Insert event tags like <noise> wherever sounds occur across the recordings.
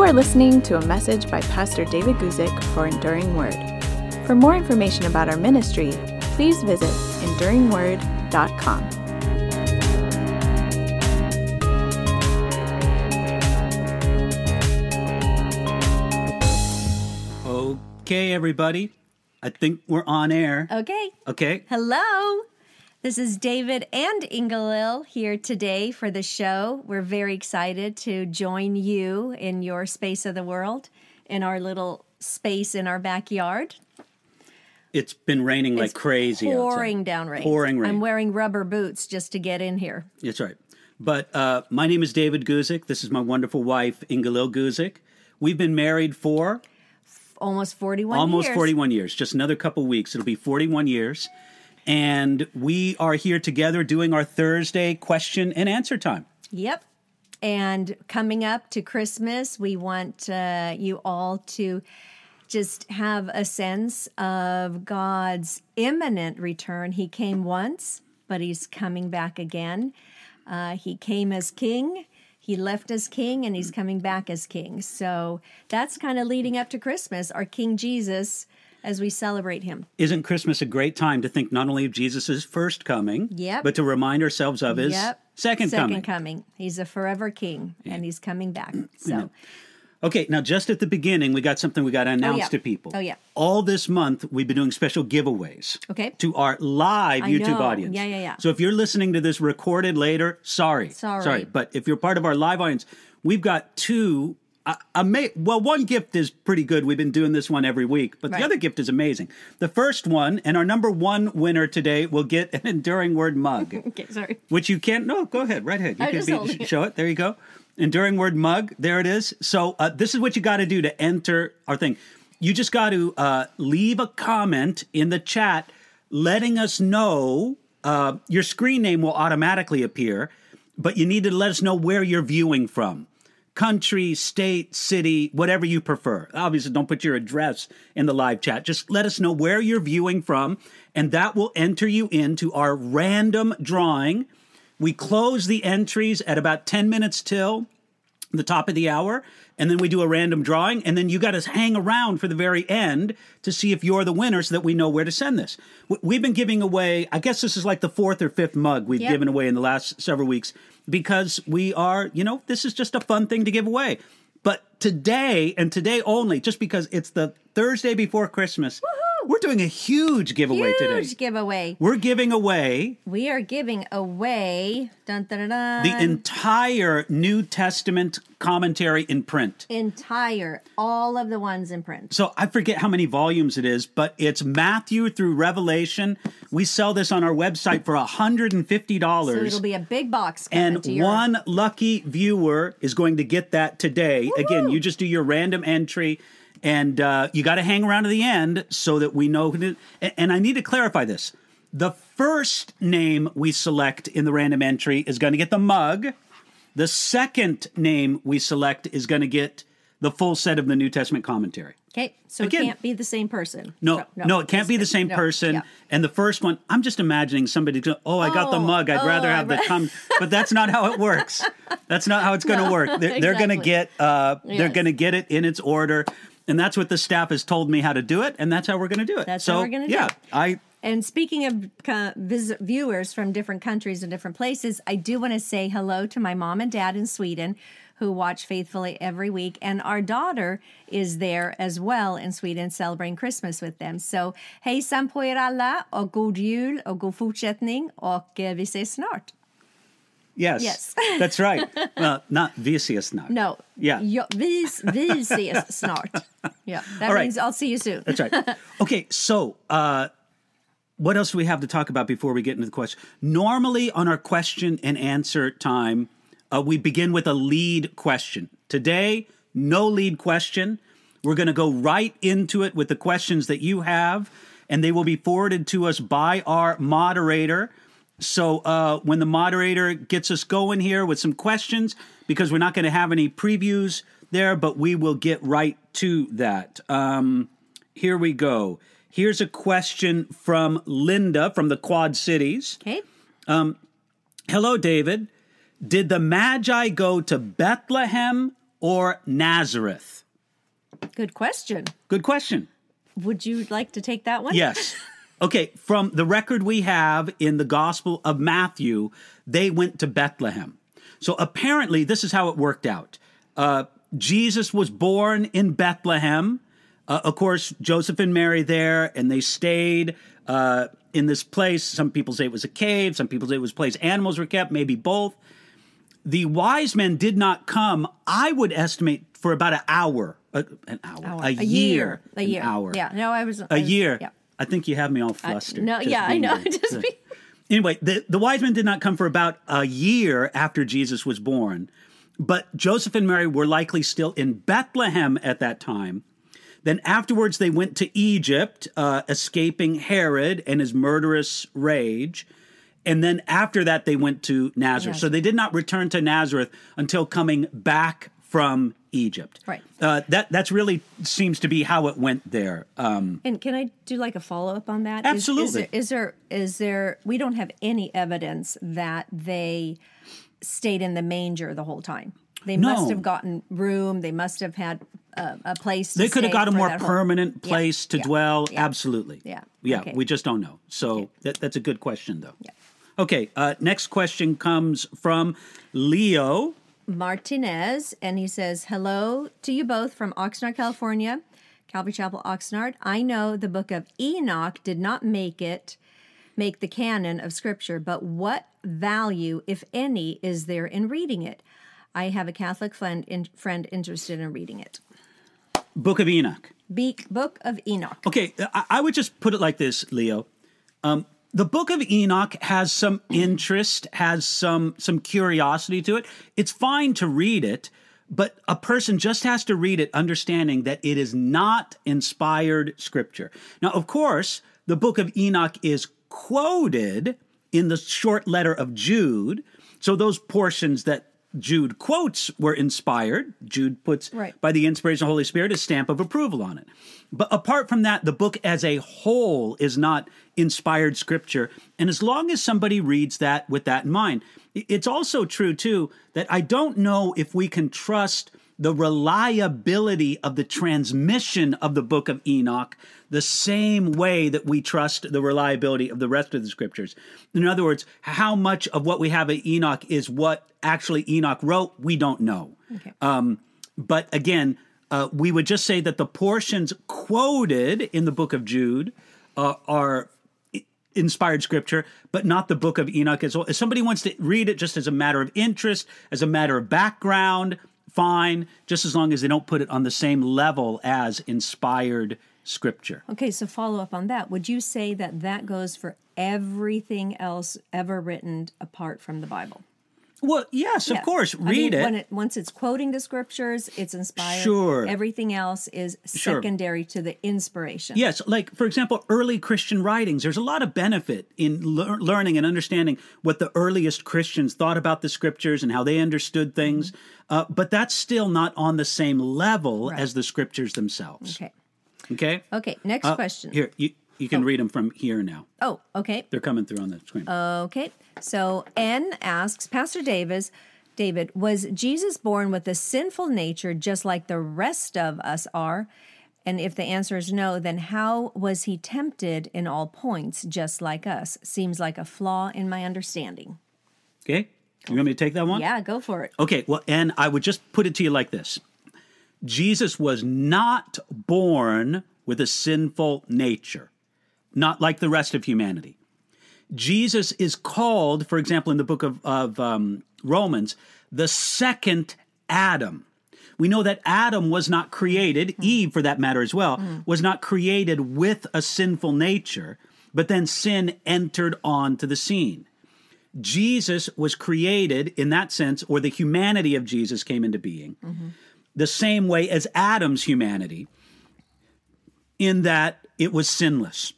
You are listening to a message by Pastor David Guzik for Enduring Word. For more information about our ministry, please visit enduringword.com. Okay, everybody. I think we're on air. Okay. Okay. Hello. This is David and Inga-Lill here today for the show. We're very excited to join you in your space of the world, in our little space in our backyard. It's been raining like It's crazy. outside. pouring down rain. Pouring rain. I'm wearing rubber boots just to get in here. That's right. But uh, my name is David Guzik. This is my wonderful wife, Inga-Lill Guzik. We've been married for Almost 41 almost years. 41 years. Just another couple weeks. It'll be 41 years. And we are here together doing our Thursday question and answer time. Yep. And coming up to Christmas, we want uh, you all to just have a sense of God's imminent return. He came once, but he's coming back again. Uh, he came as king. He left as king and he's coming back as king. So that's kind of leading up to Christmas, our King Jesus, as we celebrate him. Isn't Christmas a great time to think not only of Jesus' first coming, Yep. but to remind ourselves of his Yep. second, Second coming? He's a forever king and he's coming back. <clears throat> So Okay, now just at the beginning, we got something we got oh, to announce yeah. to people. Oh, yeah. All this month, we've been doing special giveaways. Okay. To our live I YouTube know. audience. Yeah, yeah, yeah. So if you're listening to this recorded later, sorry. Sorry. Sorry. But if you're part of our live audience, we've got two. Ama- well, one gift is pretty good. We've been doing this one every week, but Right. the other gift is amazing. The first one, and our number one winner today, will get an enduring word mug. <laughs> Okay, sorry. which you can't. No, go ahead, right ahead. You I'm can just be, it. show it. There you go. Enduring word mug. There it is. So uh, this is what you got to do to enter our thing. You just got to uh, leave a comment in the chat, letting us know. Uh, your screen name will automatically appear, but you need to let us know where you're viewing from. Country, state, city, whatever you prefer. Obviously, don't put your address in the live chat. Just let us know where you're viewing from, and that will enter you into our random drawing. We close the entries at about 10 minutes till the top of the hour, and then we do a random drawing, and then you got to hang around for the very end to see if you're the winner so that we know where to send this. We've been giving away, I guess this is like the fourth or fifth mug we've Yep. given away in the last several weeks because we are, you know, this is just a fun thing to give away. But today, and today only, just because it's the Thursday before Christmas, we're doing a huge giveaway today. Huge giveaway. We're giving away We are giving away dun, dun, dun, the entire New Testament commentary in print. entire, all of the ones in print. So I forget how many volumes it is, but it's Matthew through Revelation. We sell this on our website for $150. So it'll be a big box. and one lucky viewer is going to get that today. Again, you just do your random entry, and uh, you got to hang around to the end so that we know. Who to, and, I need to clarify this: the first name we select in the random entry is going to get the mug. The second name we select is going to get the full set of the New Testament commentary. Okay, so Again- it can't be the same person. No, So- no, it can't be the same no, person. yeah. And the first one, I'm just imagining somebody. Go, oh, I got the Oh, mug. I'd oh, rather have the I- com. But that's not how it works. That's not how it's going <laughs> to No, work. They're, they're going to get. Uh, They're going to get it in its order, and that's what the staff has told me how to do it, and that's how we're going to do it. That's so, how we're gonna do yeah, it. I. And speaking of uh, vis- viewers from different countries and different places, I do want to say hello to my mom and dad in Sweden who watch faithfully every week. And our daughter is there as well in Sweden celebrating Christmas with them. So hejsan på er alla och god jul och god fortsättning och eh, vi ses snart. Yes, Yes. that's right. <laughs> Well, not Vicious now. No. Yeah. Ja, vi, vi ses snart. Yeah, that right. means I'll see you soon. That's right. <laughs> Okay, so uh, what else do we have to talk about before we get into the question? Normally, on our question and answer time, uh, we begin with a lead question. Today, no lead question. We're going to go right into it with the questions that you have, and they will be forwarded to us by our moderator. So uh, when the moderator gets us going here with some questions, because we're not going to have any previews there, but we will get right to that. Um, here we go. Here's a question from Linda from the Quad Cities. Okay. Hello, David. Did the Magi go to Bethlehem or Nazareth? Good question. Good question. Would you like to take that one? Yes. <laughs> Okay, from the record we have in the Gospel of Matthew, they went to Bethlehem. So apparently, this is how it worked out. Uh, Jesus was born in Bethlehem. Uh, of course, Joseph and Mary there, and they stayed uh, in this place. Some people say it was a cave. Some people say it was a place animals were kept. Maybe both. The wise men did not come. I would estimate for about an hour, uh, an hour, Hour. a, year, A year, an year. hour, Yeah. No, I was. I a was- year. Yeah. I think you have me all flustered. no, just yeah, I know. <laughs> there. Just be- Anyway, the, the wise men did not come for about a year after Jesus was born, but Joseph and Mary were likely still in Bethlehem at that time. Then afterwards, they went to Egypt, uh, escaping Herod and his murderous rage. And then after that, they went to Nazareth. So they did not return to Nazareth until coming back from Egypt. Right. Uh, that that's really seems to be how it went there. Um, And can I do like a follow up on that? Is- Is, Absolutely. there, is there is there we don't have any evidence that they stayed in the manger the whole time. They must have gotten room. They must have had a, a place. To They could have got a more that whole- permanent Yeah, place to yeah, dwell. yeah. Absolutely. Yeah, Yeah. okay. We just don't know. So that, that's a good question, though. Yeah. Okay. Uh, next question comes from Leo. Martinez, and he says, Hello to you both from Oxnard, California, Calvary Chapel, Oxnard. I know the book of Enoch did not make it, make the canon of Scripture, but what value, if any, is there in reading it? I have a Catholic friend, in, friend interested in reading it. Book of Enoch. Beak, book of Enoch. Okay, I, I would just put it like this, Leo. Um, the Book of Enoch has some interest, has some some curiosity to it. It's fine to read it, but a person just has to read it understanding that it is not inspired scripture. Now, of course, the Book of Enoch is quoted in the short letter of Jude. So those portions that Jude quotes were inspired. Jude puts Right. by the inspiration of the Holy Spirit a stamp of approval on it. But apart from that, the book as a whole is not inspired scripture. And as long as somebody reads that with that in mind, it's also true, too, that I don't know if we can trust the reliability of the transmission of the book of Enoch the same way that we trust the reliability of the rest of the scriptures. In other words, how much of what we have at Enoch is what actually Enoch wrote, we don't know. Okay. Um, but again, uh, we would just say that the portions quoted in the book of Jude uh, are inspired scripture, but not the book of Enoch as well. If somebody wants to read it just as a matter of interest, as a matter of background, fine, just as long as they don't put it on the same level as inspired scripture. Okay, so follow up on that. Would you say that that goes for everything else ever written apart from the Bible? Well, yes, of Yeah. course, I read mean, it. When it. Once it's quoting the scriptures, it's inspired. Sure. Everything else is Sure. secondary to the inspiration. Yes, like for example, early Christian writings. There's a lot of benefit in lear- learning and understanding what the earliest Christians thought about the scriptures and how they understood things. Uh, but that's still not on the same level Right. as the scriptures themselves. Okay. Okay. Okay. Next Uh, question. Here, you you can oh. read them from here now. Oh, okay. They're coming through on the screen. Okay. So N asks Pastor Davis, David, was Jesus born with a sinful nature just like the rest of us are? And if the answer is no, then how was he tempted in all points just like us? Seems like a flaw in my understanding. okay. You want me to take that one? Yeah, go for it. Okay, well, and I would just put it to you like this Jesus was not born with a sinful nature, not like the rest of humanity. Jesus is called, for example, in the book of, of um, Romans, the second Adam. We know that Adam was not created, hmm. Eve for that matter as well, hmm. was not created with a sinful nature, but then sin entered onto the scene. Jesus was created in that sense, or the humanity of Jesus came into being, mm-hmm. the same way as Adam's humanity, in that it was sinless.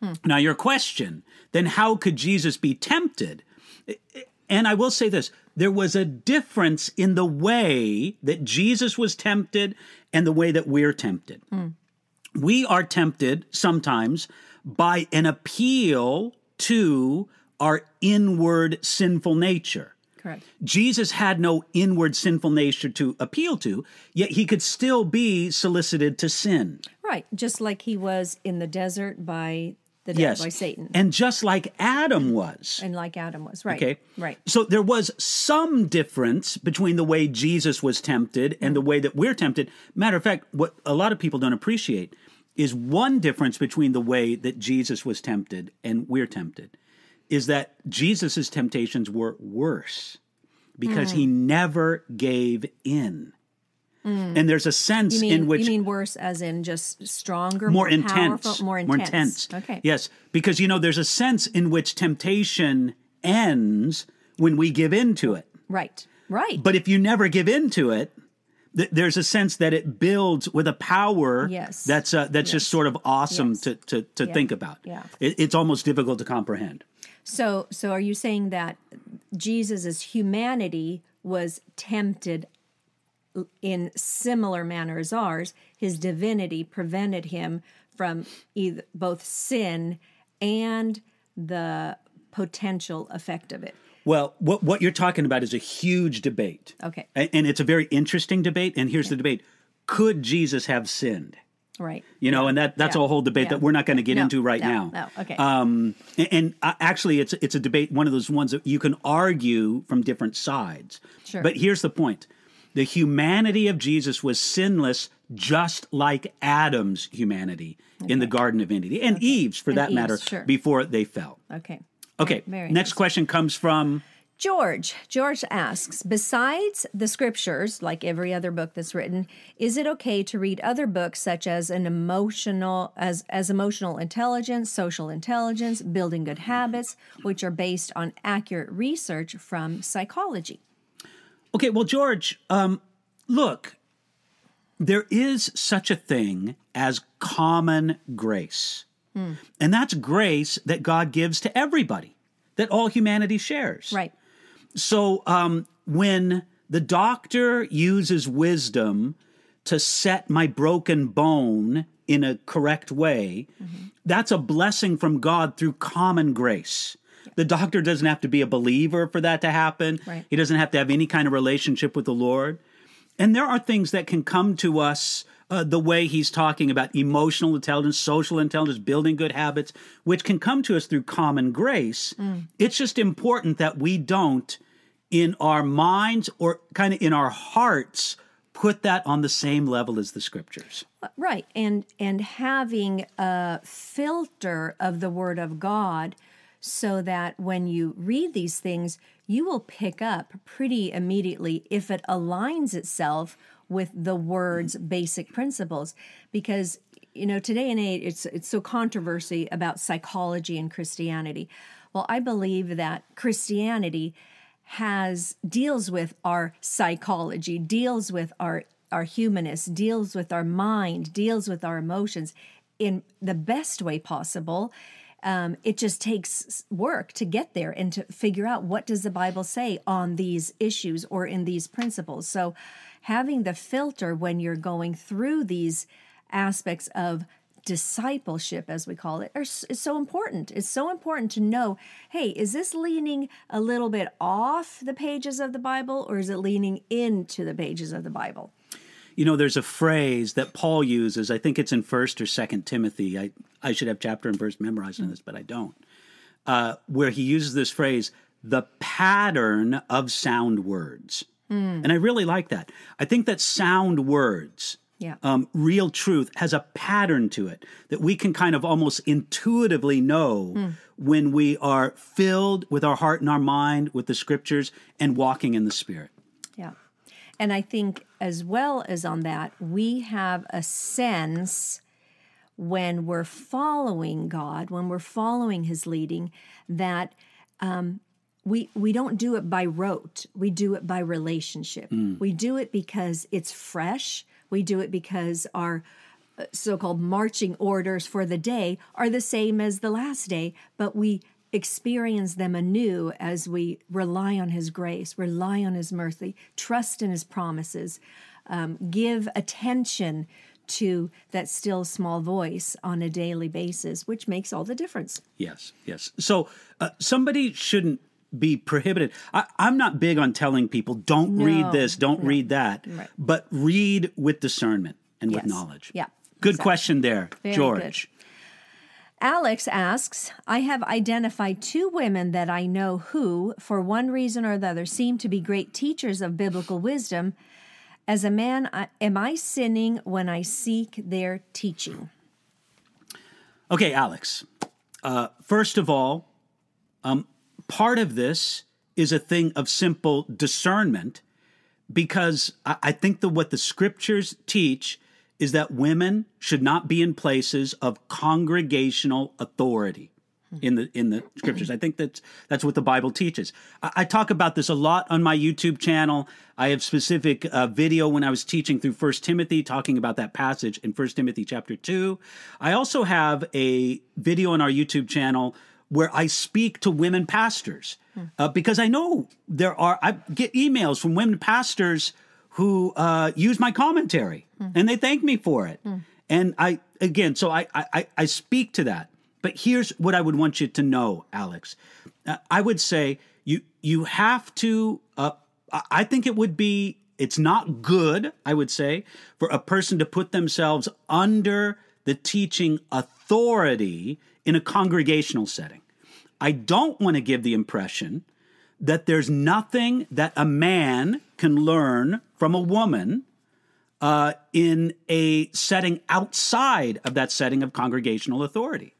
Hmm. Now, your question then, how could Jesus be tempted? And I will say this there was a difference in the way that Jesus was tempted and the way that we're tempted. Hmm. We are tempted sometimes by an appeal to our inward sinful nature. Correct. Jesus had no inward sinful nature to appeal to, yet he could still be solicited to sin. Right. Just like he was in the desert by the Yes. by Satan. And just like Adam was. and like Adam was. Right. Okay. Right. So there was some difference between the way Jesus was tempted and the way that we're tempted. Matter of fact, what a lot of people don't appreciate is one difference between the way that Jesus was tempted and we're tempted is that Jesus' temptations were worse because he mm. never gave in. And there's a sense mean, in which you mean worse as in just stronger, more more, intense, powerful, more intense. Okay. Yes, because you know there's a sense in which temptation ends when we give in to it. Right. Right. But if you never give in to it, th- there's a sense that it builds with a power Yes. that's uh, that's just sort of awesome Yes. to to, to think about. Yeah. It, it's almost difficult to comprehend. So, so are you saying that Jesus' humanity was tempted in similar manner as ours? His divinity prevented him from either both sin and the potential effect of it. Well, what what you're talking about is a huge debate. Okay. A- and it's a very interesting debate. And here's the debate: Could Jesus have sinned? Right. You know, and that that's Yeah. a whole debate Yeah. that we're not going to get No, into right no, now. no. Okay. Um, and, and uh, actually, it's it's a debate. One of those ones that you can argue from different sides. Sure. But here's the point: the humanity of Jesus was sinless, just like Adam's humanity in the Garden of Eden, and Eve's, for that Eve's, matter, sure. before they fell. Okay. Okay. Very Next question comes from. George. George asks, besides the scriptures, like every other book that's written, is it okay to read other books such as an emotional as as emotional intelligence, social intelligence, building good habits, which are based on accurate research from psychology? Okay, well, George, um, look, there is such a thing as common grace. And that's grace that God gives to everybody, that all humanity shares. Right. So um, when the doctor uses wisdom to set my broken bone in a correct way, that's a blessing from God through common grace. The doctor doesn't have to be a believer for that to happen. Right. He doesn't have to have any kind of relationship with the Lord. And there are things that can come to us uh, the way he's talking about emotional intelligence, social intelligence, building good habits, which can come to us through common grace. It's just important that we don't, in our minds or kind of in our hearts, put that on the same level as the scriptures. Right. And and having a filter of the word of God so that when you read these things, you will pick up pretty immediately if it aligns itself with the word's mm-hmm. basic principles because you know today and age it's it's so controversy about psychology and Christianity. Well, I believe that Christianity has deals with our psychology, deals with our our humanness, deals with our mind, deals with our emotions in the best way possible. Um, it just takes work to get there and to figure out what does the Bible say on these issues or in these principles. So, having the filter when you're going through these aspects of discipleship, as we call it, is so important. It's so important to know hey, is this leaning a little bit off the pages of the Bible or is it leaning into the pages of the Bible? You know, there's a phrase that Paul uses. I think it's in First or Second Timothy. I I should have chapter and verse memorized in this, but I don't. Uh, where he uses this phrase, "the pattern of sound words," and I really like that. I think that sound words, Yeah. um, real truth, has a pattern to it that we can kind of almost intuitively know when we are filled with our heart and our mind with the Scriptures and walking in the Spirit. Yeah. And I think, as well as on that, we have a sense when we're following God, when we're following His leading, that um, we we don't do it by rote. We do it by relationship. We do it because it's fresh. We do it because our uh, so-called marching orders for the day are the same as the last day, but we experience them anew as we rely on His grace, rely on His mercy, trust in His promises, um, give attention to that still small voice on a daily basis, which makes all the difference. Yes, yes. So uh, somebody shouldn't be prohibited. I, I'm not big on telling people don't read this, don't read that, Right. but read with discernment and with knowledge. Yeah, Good exactly. question there, Very George. Alex asks, I have identified two women that I know who, for one reason or the other, seem to be great teachers of biblical wisdom. As a man, I, am I sinning when I seek their teaching? Okay, Alex. Uh, first of all, um, part of this is a thing of simple discernment because I, I think that what the scriptures teach is that women should not be in places of congregational authority in the in the scriptures. I think that's that's what the Bible teaches. I, I talk about this a lot on my YouTube channel. I have specific uh, video when I was teaching through First Timothy, talking about that passage in First Timothy chapter two. I also have a video on our YouTube channel where I speak to women pastors uh, because I know there are I get emails from women pastors who uh, use my commentary and they thank me for it. And I again, so I, I I speak to that. But here's what I would want you to know, Alex. Uh, I would say you you have to. Uh, I- I think it would be. It's not good. I would say for a person to put themselves under the teaching authority in a congregational setting. I don't want to give the impression that there's nothing that a man can learn from a woman uh, in a setting outside of that setting of congregational authority.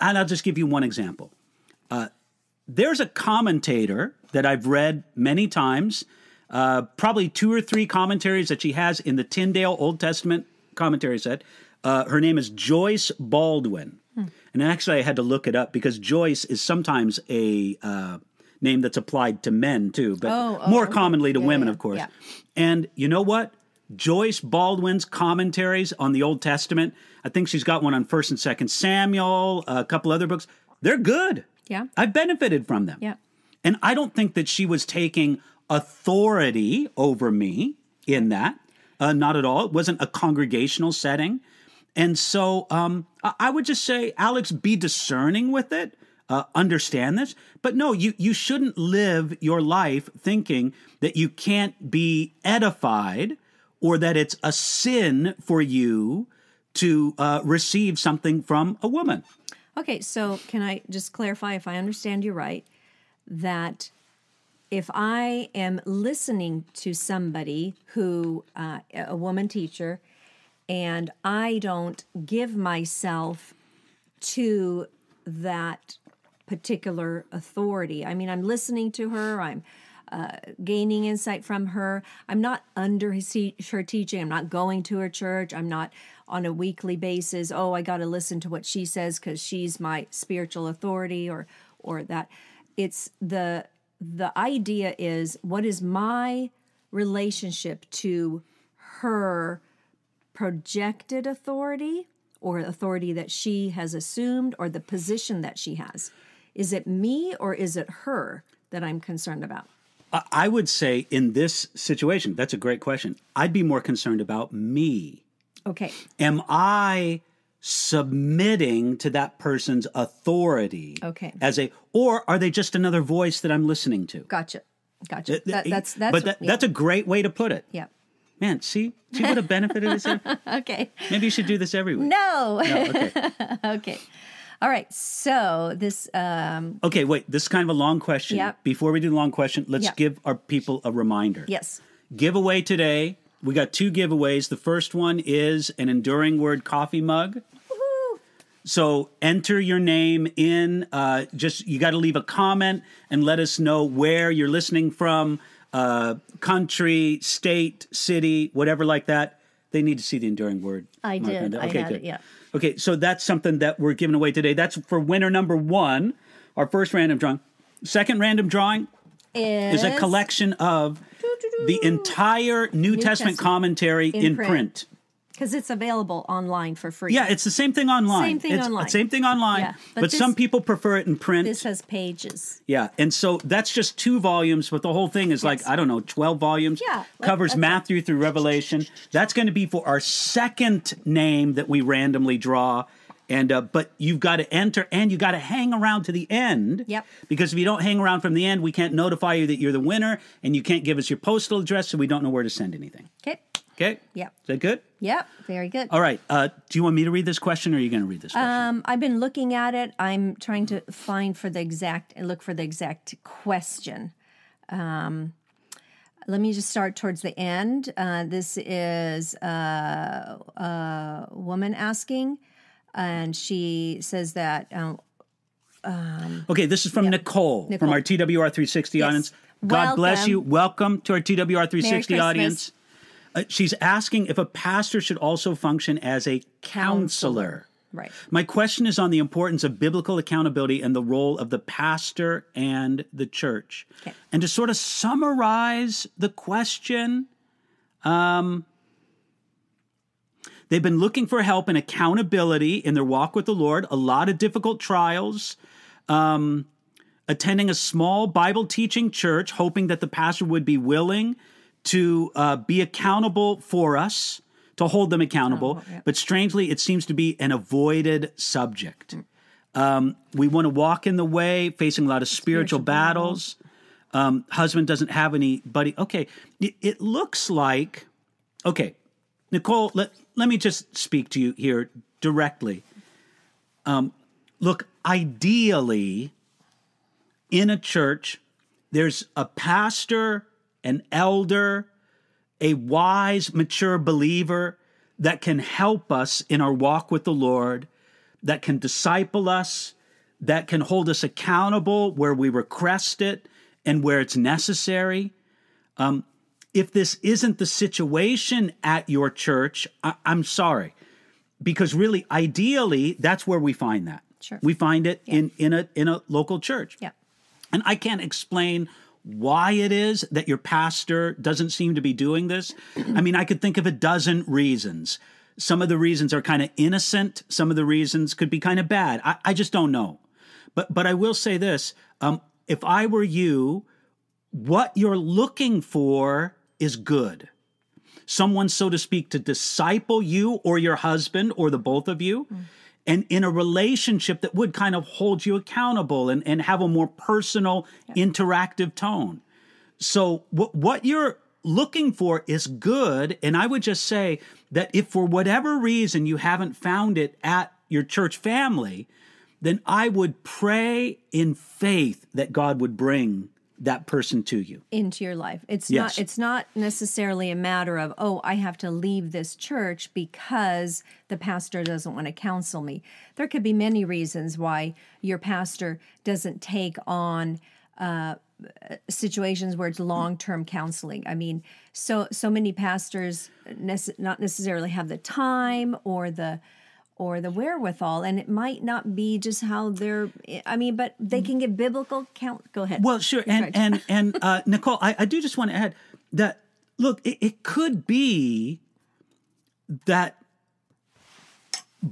And I'll just give you one example. Uh, there's a commentator that I've read many times, uh, probably two or three commentaries that she has in the Tyndale Old Testament commentary set. Uh, her name is Joyce Baldwin. And actually, I had to look it up because Joyce is sometimes a uh, name that's applied to men too, but Oh, oh, more commonly to Yeah, women, yeah, of course. yeah. And you know what? Joyce Baldwin's commentaries on the Old Testament, I think she's got one on 1st and 2nd Samuel, a couple other books. They're good. Yeah. I've benefited from them. Yeah. And I don't think that she was taking authority over me in that. Uh, not at all. It wasn't a congregational setting. And so um, I would just say, Alex, be discerning with it. Uh, understand this, but no, you you shouldn't live your life thinking that you can't be edified or that it's a sin for you to uh, receive something from a woman. Okay, so can I just clarify if I understand you right that if I am listening to somebody who, uh, a woman teacher, and I don't give myself to that particular authority, I mean, I'm listening to her, I'm uh, gaining insight from her. I'm not under his her teaching. I'm not going to her church. I'm not on a weekly basis. Oh, I got to listen to what she says because she's my spiritual authority, or or that. It's the the idea is what is my relationship to her projected authority or authority that she has assumed or the position that she has. Is it me or is it her that I'm concerned about? I- would say in this situation, that's a great question. I'd be more concerned about me. Okay. Am I submitting to that person's authority? Okay. As a, or are they just another voice that I'm listening to? Gotcha. Gotcha. That, that's that's but that, yeah. that's a great way to put it. yeah. Man, see, see what a benefit it is. <laughs> Okay. Maybe you should do this every week. No. Okay. <laughs> okay. All right. So this um Okay, wait. This is kind of a long question. Yep. Before we do the long question, let's Yep. give our people a reminder. yes. Giveaway today. We got two giveaways. The first one is an Enduring Word coffee mug. So enter your name in. Uh, just you got to leave a comment and let us know where you're listening from, uh, country, state, city, whatever like that. They need to see the Enduring Word. I mark did. that. I Okay, had good. it, yeah. Okay, so that's something that we're giving away today. That's for winner number one. Our first random drawing. Second random drawing Is, is a collection of the entire New, Testament, Testament commentary in, in print. print. Because it's available online for free. Yeah, it's the same thing online. Same thing It's- online. Same thing online. Yeah, but but some people prefer it in print. This has pages. yeah, and so that's just two volumes, but the whole thing is like I don't know, twelve volumes. Yeah, like- covers. Matthew through Revelation. That's going to be for our second name that we randomly draw, And uh, but you've got to enter, and you got to hang around to the end. Yep. Because if you don't hang around from the end, we can't notify you that you're the winner, and you can't give us your postal address, so we don't know where to send anything. Okay. Okay. Yep. Is that good? Yep. Very good. All right. Uh, do you want me to read this question, or are you going to read this question? Um, I've been looking at it. I'm trying to find for the exact look for the exact question. Um, let me just start towards the end. Uh, this is uh, a woman asking, and she says that uh, Okay, this is from Nicole, from our TWR 360 Yes. audience. God bless you. Welcome to our TWR 360 Merry audience. Uh, she's asking if a pastor should also function as a counselor. right. My question is on the importance of biblical accountability and the role of the pastor and the church. Okay. And to sort of summarize the question, um, they've been looking for help and accountability in their walk with the Lord, a lot of difficult trials, um, attending a small Bible teaching church, hoping that the pastor would be willing to uh, be accountable for us, to hold them accountable. Oh, yeah. But strangely, it seems to be an avoided subject. Um, we want to walk in the way, facing a lot of spiritual, Spiritual battles. Um, husband doesn't have anybody. Okay, it, it looks like. Okay, Nicole, let let me just speak to you here directly. Um, look, ideally, in a church, there's a pastor, an elder, a wise, mature believer that can help us in our walk with the Lord, that can disciple us, that can hold us accountable where we request it and where it's necessary. Um, if this isn't the situation at your church, I- I'm sorry, because really, ideally, that's where we find that. Sure. We find it in in a in a local church. Yeah. And I can't explain why it is that your pastor doesn't seem to be doing this. I mean, I could think of a dozen reasons. Some of the reasons are kind of innocent. Some of the reasons could be kind of bad. I, I just don't know. But but I will say this: um, if I were you, what you're looking for is good. Someone, so to speak, to disciple you or your husband or the both of you. And in a relationship that would kind of hold you accountable and, and have a more personal, interactive tone. So, what, what you're looking for is good. And I would just say that if for whatever reason you haven't found it at your church family, then I would pray in faith that God would bring that person to you. into your life. It's Yes. not it's not necessarily a matter of, oh, I have to leave this church because the pastor doesn't want to counsel me. There could be many reasons why your pastor doesn't take on uh, situations where it's long-term counseling. I mean, so so many pastors nece- not necessarily have the time or the or the wherewithal and it might not be just how they're i mean but they can give biblical count go ahead Well, sure, and right. and and uh, <laughs> Nicole, I, I do just want to add that. Look, it, it could be that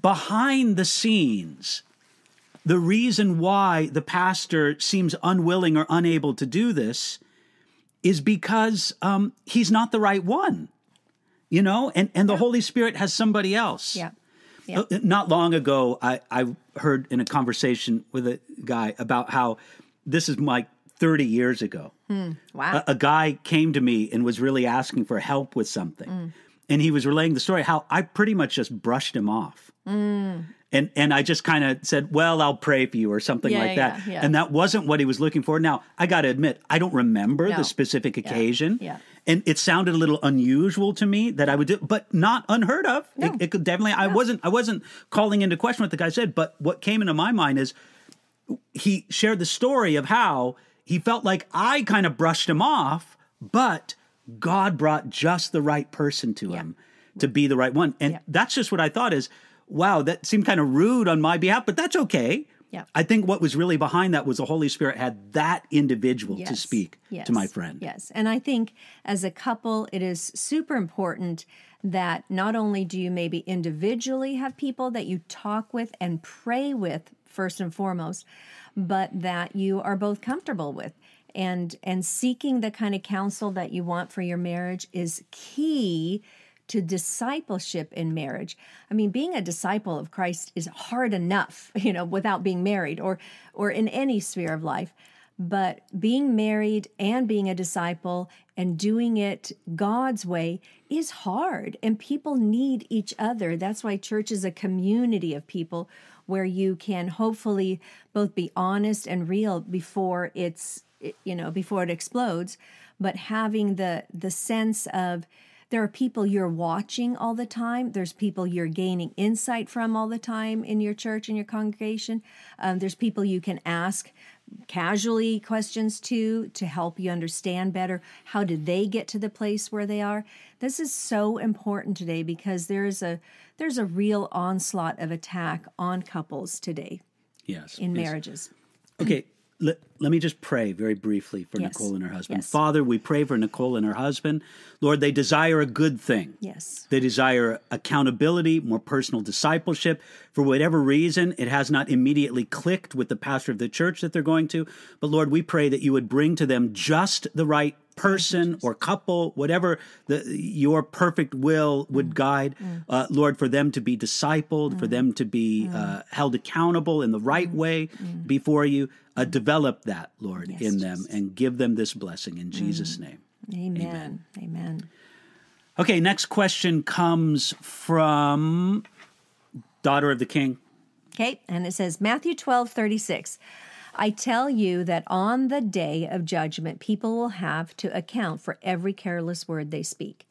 behind the scenes, the reason why the pastor seems unwilling or unable to do this is because um, he's not the right one, you know, and and the Holy Spirit has somebody else. yeah yeah Uh, Not long ago, I, I heard in a conversation with a guy about how this is like 30 years ago. wow A, a guy came to me and was really asking for help with something. Mm. And he was relaying the story how I pretty much just brushed him off. Mm. And, and I just kind of said, well, I'll pray for you or something Yeah, like that. yeah. And that wasn't what he was looking for. Now, I got to admit, I don't remember No. the specific occasion. yeah. And it sounded a little unusual to me that I would do, but not unheard of. No. It, it could definitely. I wasn't. I wasn't calling into question what the guy said. But what came into my mind is he shared the story of how he felt like I kind of brushed him off, but God brought just the right person to him to be the right one. And Yeah. that's just what I thought is, wow, that seemed kind of rude on my behalf, but that's okay. Yeah. I think what was really behind that was the Holy Spirit had that individual to speak Yes. to my friend. Yes. And I think as a couple, it is super important that not only do you maybe individually have people that you talk with and pray with first and foremost, but that you are both comfortable with. And and seeking the kind of counsel that you want for your marriage is key to discipleship in marriage. I mean, being a disciple of Christ is hard enough, <laughs> you know, without being married or or in any sphere of life. But being married and being a disciple and doing it God's way is hard, and people need each other. That's why church is a community of people where you can hopefully both be honest and real before it's you know before it explodes but having the the sense of there are people you're watching all the time. There's people you're gaining insight from all the time in your church and your congregation. Um, there's people you can ask casually questions to to help you understand better how did they get to the place where they are this is so important today because there's a there's a real onslaught of attack on couples today yes in yes. marriages okay let, let me just pray very briefly for Yes. nicole and her husband. Yes. father we pray for nicole and her husband. Lord they desire a good thing. Yes. They desire accountability, more personal discipleship. For whatever reason, it has not immediately clicked with the pastor of the church that they're going to. But Lord, we pray that you would bring to them just the right person or couple, whatever the, your perfect will would guide, uh, Lord, for them to be discipled, for them to be uh, held accountable in the right way before you. Uh, develop that, Lord, in them and give them this blessing in Jesus' name. amen amen Okay, next question comes from Daughter of the King. Okay, and it says Matthew 12, 36. I tell you that on the day of judgment, people will have to account for every careless word they speak.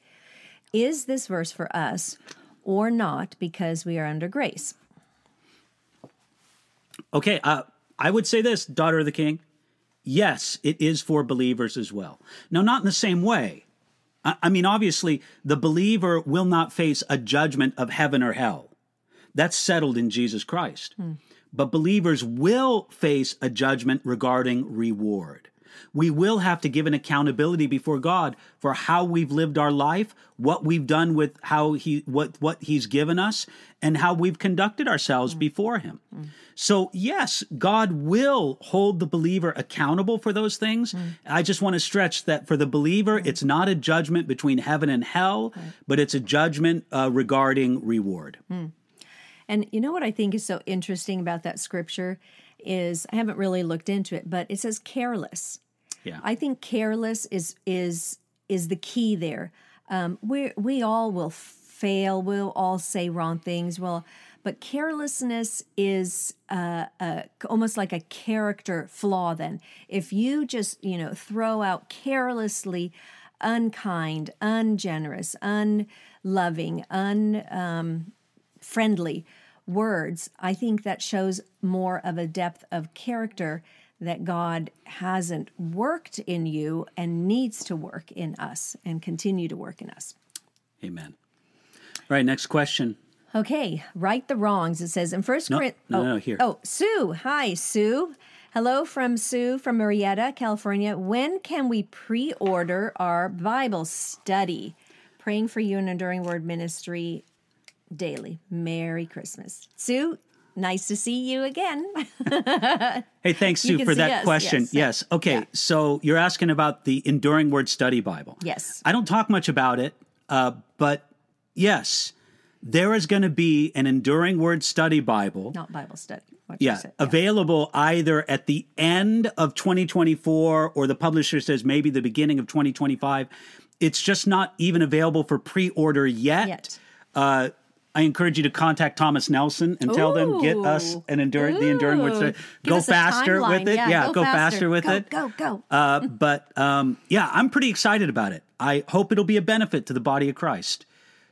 Is this verse for us or not because we are under grace? Okay, uh, I would say this, Daughter of the King. Yes, it is for believers as well. Now, not in the same way. I, I mean, obviously, the believer will not face a judgment of heaven or hell. That's settled in Jesus Christ. Hmm. But believers will face a judgment regarding reward. We will have to give an accountability before God for how we've lived our life, what we've done with how he what what he's given us and how we've conducted ourselves mm. before him. Mm. So, yes, God will hold the believer accountable for those things. Mm. I just want to stretch that for the believer, it's not a judgment between heaven and hell, but it's a judgment uh, regarding reward. And you know what I think is so interesting about that scripture is I haven't really looked into it, but it says careless. Yeah. I think careless is is is the key there. Um, we we all will fail. We'll all say wrong things. Well, but carelessness is uh, uh, almost like a character flaw. Then, if you just you know throw out carelessly, unkind, ungenerous, unloving, un um, friendly words, I think that shows more of a depth of character that God hasn't worked in you and needs to work in us and continue to work in us. Amen. All right, next question. Okay, right the wrongs. It says in First No, Corinthians. no, oh, no, here. Oh, Sue. Hi, Sue. Hello from Sue from Murrieta, California. When can we pre-order our Bible study? Praying for you and enduring word ministry daily. Merry Christmas, Sue. Nice to see you again. <laughs> Hey, thanks, Sue, for that yes, question. yes, Yes. Okay. yeah. So you're asking about the Enduring Word Study Bible. Yes. I don't talk much about it, uh, but yes, there is going to be an Enduring Word Study Bible. Not Bible study. You Yeah, available either at the end of 2024 or the publisher says maybe the beginning of 2025. It's just not even available for pre-order yet. Yet. Uh, I encourage you to contact Thomas Nelson and tell them get us Ooh. an enduring the enduring word Ooh. study. Go faster with it. Yeah, go, faster. with Go, it. Go, go. Uh, but um, yeah, I'm pretty excited about it. I hope it'll be a benefit to the body of Christ.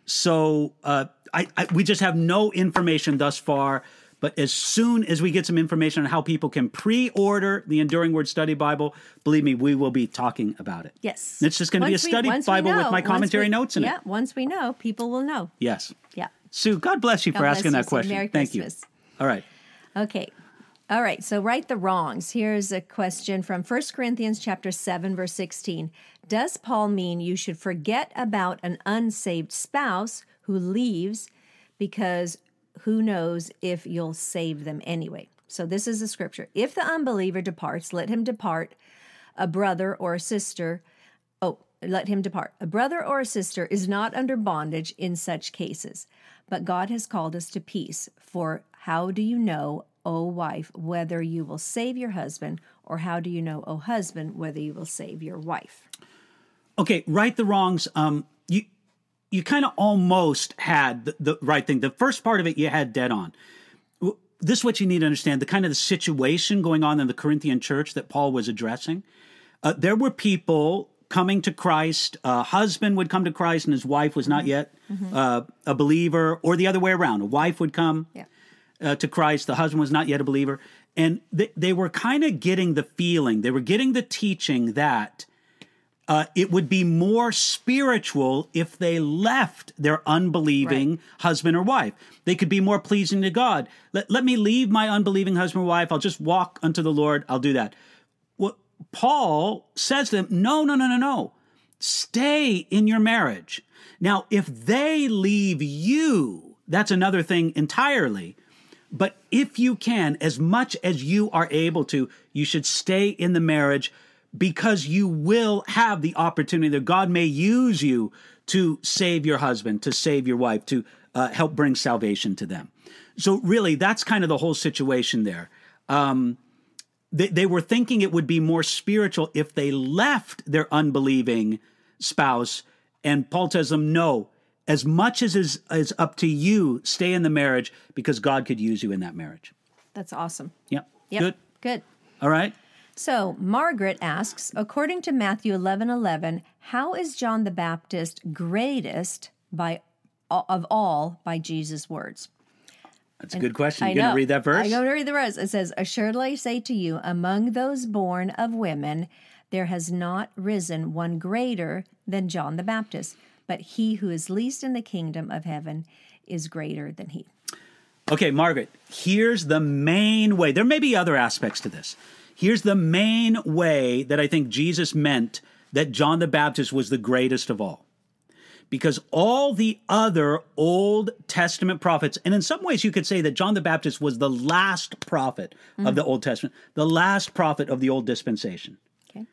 So uh, I, I, we just have no information thus far. But as soon as we get some information on how people can pre-order the Enduring Word Study Bible, believe me, we will be talking about it. Yes. It's just going to be a study we Bible with my commentary we- notes in yeah, it. Yeah, once we know, people will know. Yes. Yeah. Sue, God bless you God for asking that question. Merry Thank Christmas. you. All right. Okay. All right, so right the wrongs. Here's a question from 1 Corinthians chapter 7 verse 16. Does Paul mean you should forget about an unsaved spouse who leaves because who knows if you'll save them anyway? So this is the scripture. If the unbeliever departs, let him depart, a brother or a sister. Let him depart. A brother or a sister is not under bondage in such cases, but God has called us to peace. For how do you know, O wife, whether you will save your husband, or how do you know, O husband, whether you will save your wife? Okay, right the wrongs. Um, you you kind of almost had the, the right thing. The first part of it you had dead on. This is what you need to understand: the kind of the situation going on in the Corinthian church that Paul was addressing. Uh, there were people coming to Christ. A husband would come to Christ, and his wife was not yet uh, a believer, or the other way around. A wife would come Yeah. uh, to Christ. The husband was not yet a believer. And they, they were kind of getting the feeling, they were getting the teaching that uh, it would be more spiritual if they left their unbelieving Right. husband or wife. They could be more pleasing to God. Let, let me leave my unbelieving husband or wife. I'll just walk unto the Lord. I'll do that. Paul says to them, no, no, no, no, no. Stay in your marriage. Now, if they leave you, that's another thing entirely. But if you can, as much as you are able to, you should stay in the marriage because you will have the opportunity that God may use you to save your husband, to save your wife, to uh, help bring salvation to them. So, really, that's kind of the whole situation there. Um, they, they were thinking it would be more spiritual if they left their unbelieving spouse. And Paul tells them, no, as much as is, is up to you, stay in the marriage because God could use you in that marriage. That's awesome. Yep. Yep. Good. Good. All right. So Margaret asks, according to Matthew 11 11, how is John the Baptist greatest by of all by Jesus' words? That's a good question. I You going to read that verse? I'm going to read the verse. It says, Assuredly I say to you, among those born of women, there has not risen one greater than John the Baptist, but he who is least in the kingdom of heaven is greater than he. Okay, Margaret, here's the main way. There may be other aspects to this. Here's the main way that I think Jesus meant that John the Baptist was the greatest of all. Because all the other Old Testament prophets, and in some ways you could say that John the Baptist was the last prophet of the Old Testament, the last prophet of the Old dispensation. Okay.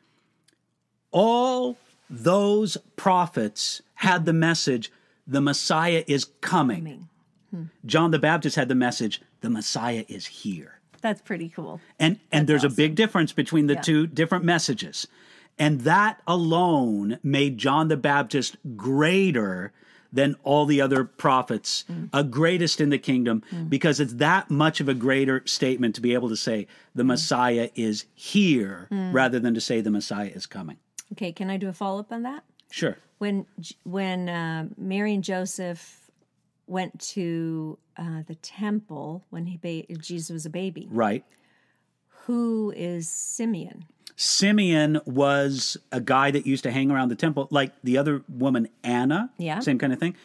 All those prophets had the message the Messiah is coming. Hmm. John the Baptist had the message the Messiah is here. That's pretty cool. And and there's a big difference between the Yeah. two different messages. And that alone made John the Baptist greater than all the other prophets, Mm. a greatest in the kingdom, because it's that much of a greater statement to be able to say the Mm. Messiah is here rather than to say the Messiah is coming. Okay, can I do a follow up on that? Sure. when when uh, Mary and Joseph went to uh, the temple when he ba- Jesus was a baby, Right. Who is Simeon? Simeon was a guy that used to hang around the temple, like the other woman, Anna. Yeah. Same kind of thing.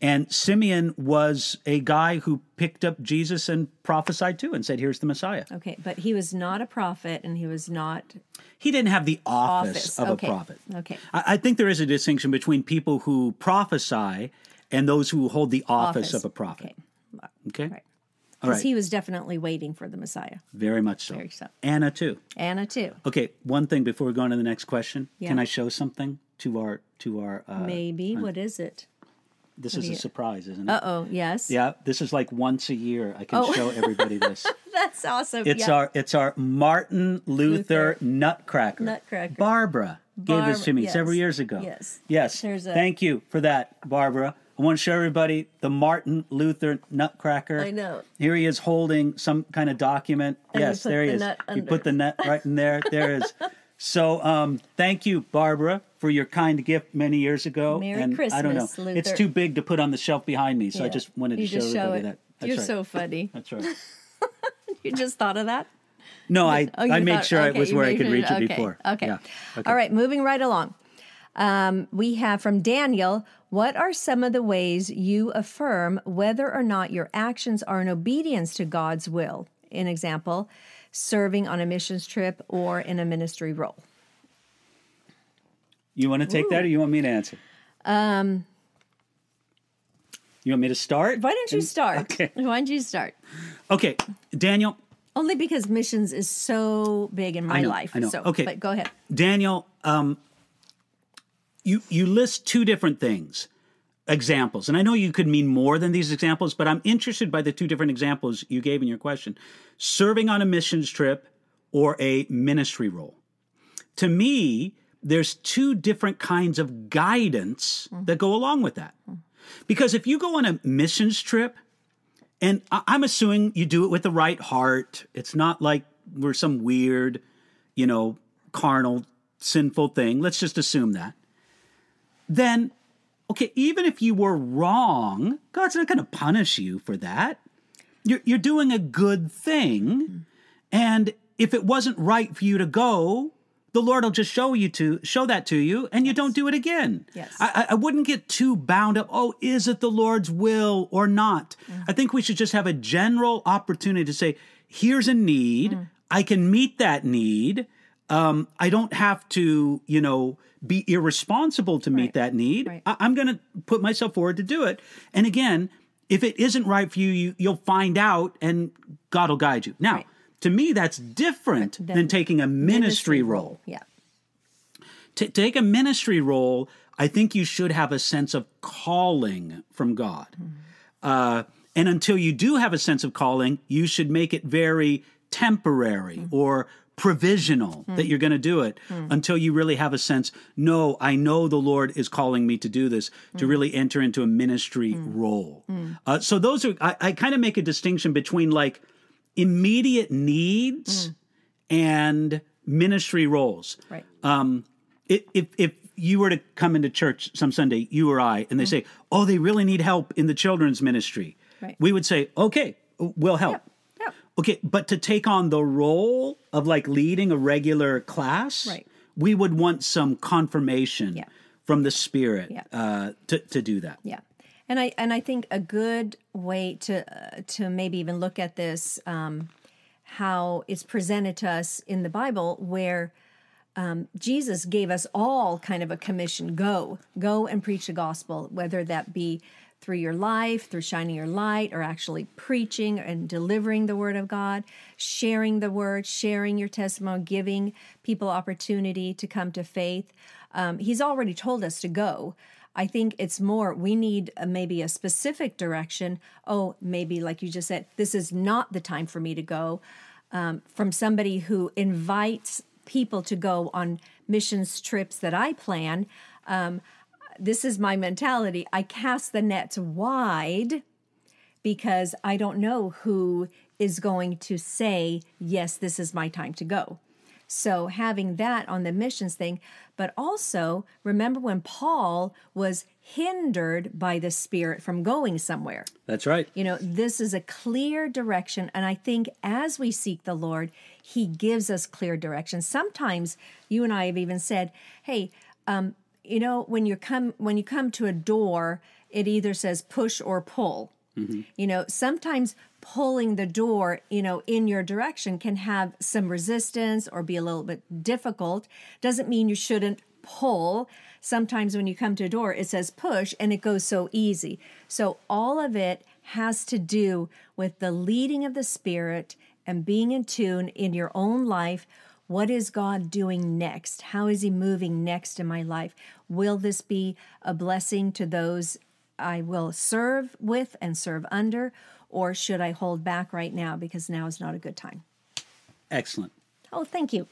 And Simeon was a guy who picked up Jesus and prophesied to and said, Here's the Messiah. Okay, but he was not a prophet, and he was not He didn't have the office, office. of okay. a prophet. Okay, I, I think there is a distinction between people who prophesy and those who hold the office, of a prophet. Okay, Okay. right. Because right. he was definitely waiting for the Messiah. Very much so. Very so. Anna, too. Anna too. Okay, one thing before we go on to the next question. Can I show something to our to our uh, Maybe. What is it? this is a you- surprise, isn't it? Uh oh. Yes. Yeah, this is like once a year. I can Oh. show everybody <laughs> this. That's awesome. It's yeah. our it's our Martin Luther, Luther. Nutcracker. Nutcracker. Barbara gave this to me yes. several years ago. Yes. Yes. A- Thank you for that, Barbara. I want to show everybody the Martin Luther Nutcracker. I know. Here he is holding some kind of document. And yes, there he the is. You put the nut right in there. There is. <laughs> So, um, thank you, Barbara, for your kind gift many years ago. Merry and I don't know, Christmas, it's too big to put on the shelf behind me, so I just wanted you to show show everybody it. that. That's You're right. so funny. <laughs> That's right. <laughs> You just thought of that? No, I Oh, I made thought- sure okay, it was where I could reach it okay, before. Okay. Yeah. Okay. All right, moving right along. Um, we have from Daniel What are some of the ways you affirm whether or not your actions are in obedience to God's will? An example, serving on a missions trip or in a ministry role. You want to take that, or you want me to answer? Um. You want me to start? Why don't you start? Okay. Why don't you start? Okay, Daniel. Only because missions is so big in my know, life. I know. So, Okay. but go ahead. Daniel, um, you you list two different things examples. And i know you could mean more than these examples but i'm interested by the two different examples you gave in your question. Serving on a missions trip or a ministry role. To me there's two different kinds of guidance that go along with that. Because if you go on a missions trip and I- i'm assuming you do it with the right heart. It's not like we're some weird you know carnal sinful thing. Let's just assume that then okay, even if you were wrong, God's not going to punish you for that. You're, you're doing a good thing. And if it wasn't right for you to go, the Lord will just show you to show that to you, and you don't do it again. Yes. I, I- I wouldn't get too bound up. Oh, is it the Lord's will or not? I think we should just have a general opportunity to say, "Here's a need. I can meet that need. Um, I don't have to, you know, be irresponsible to meet Right. that need. Right. I, I'm going to put myself forward to do it. And again, if it isn't right for you, you you'll find out, and God will guide you. Now, Right. to me, that's different Than than taking a ministry, role. Yeah. To take a ministry role, I think you should have a sense of calling from God. Uh, and until you do have a sense of calling, you should make it very temporary or provisional that hmm. you're going to do it hmm. until you really have a sense no i know the lord is calling me to do this to hmm. really enter into a ministry role. Uh, so those are i, I kind of make a distinction between like immediate needs and ministry roles. Right. um, i- if if you were to come into church some Sunday, you or I, and they say, "Oh, they really need help in the children's ministry," Right. we would say, "Okay, we'll help." Yeah. Okay, but to take on the role of like leading a regular class, Right. we would want some confirmation Yeah. from the Spirit Yeah. uh, to to do that. Yeah, and I and I think a good way to uh, to maybe even look at this, um, how it's presented to us in the Bible, where um, Jesus gave us all kind of a commission: go, go and preach the gospel, whether that be through your life, through shining your light, or actually preaching and delivering the word of God, sharing the word, sharing your testimony, giving people opportunity to come to faith. Um, he's already told us to go. I think it's more we need a, maybe a specific direction. Oh, maybe like you just said, this is not the time for me to go. Um, from somebody who invites people to go on missions trips that I plan. Um, this is my mentality. I cast the nets wide because I don't know who is going to say, yes, this is my time to go. So having that on the missions thing, but also remember when Paul was hindered by the Spirit from going somewhere. That's right. You know, this is a clear direction. And I think as we seek the Lord, He gives us clear direction. Sometimes you and I have even said, hey, um, you know, when you come when you come to a door, it either says push or pull. Mm-hmm. You know, sometimes pulling the door, you know, in your direction can have some resistance or be a little bit difficult. Doesn't mean you shouldn't pull. Sometimes when you come to a door, it says push and it goes so easy. So all of it has to do with the leading of the Spirit and being in tune in your own life. What is God doing next? How is He moving next in my life? Will this be a blessing to those I will serve with and serve under? Or should I hold back right now because now is not a good time? Excellent. Oh, thank you.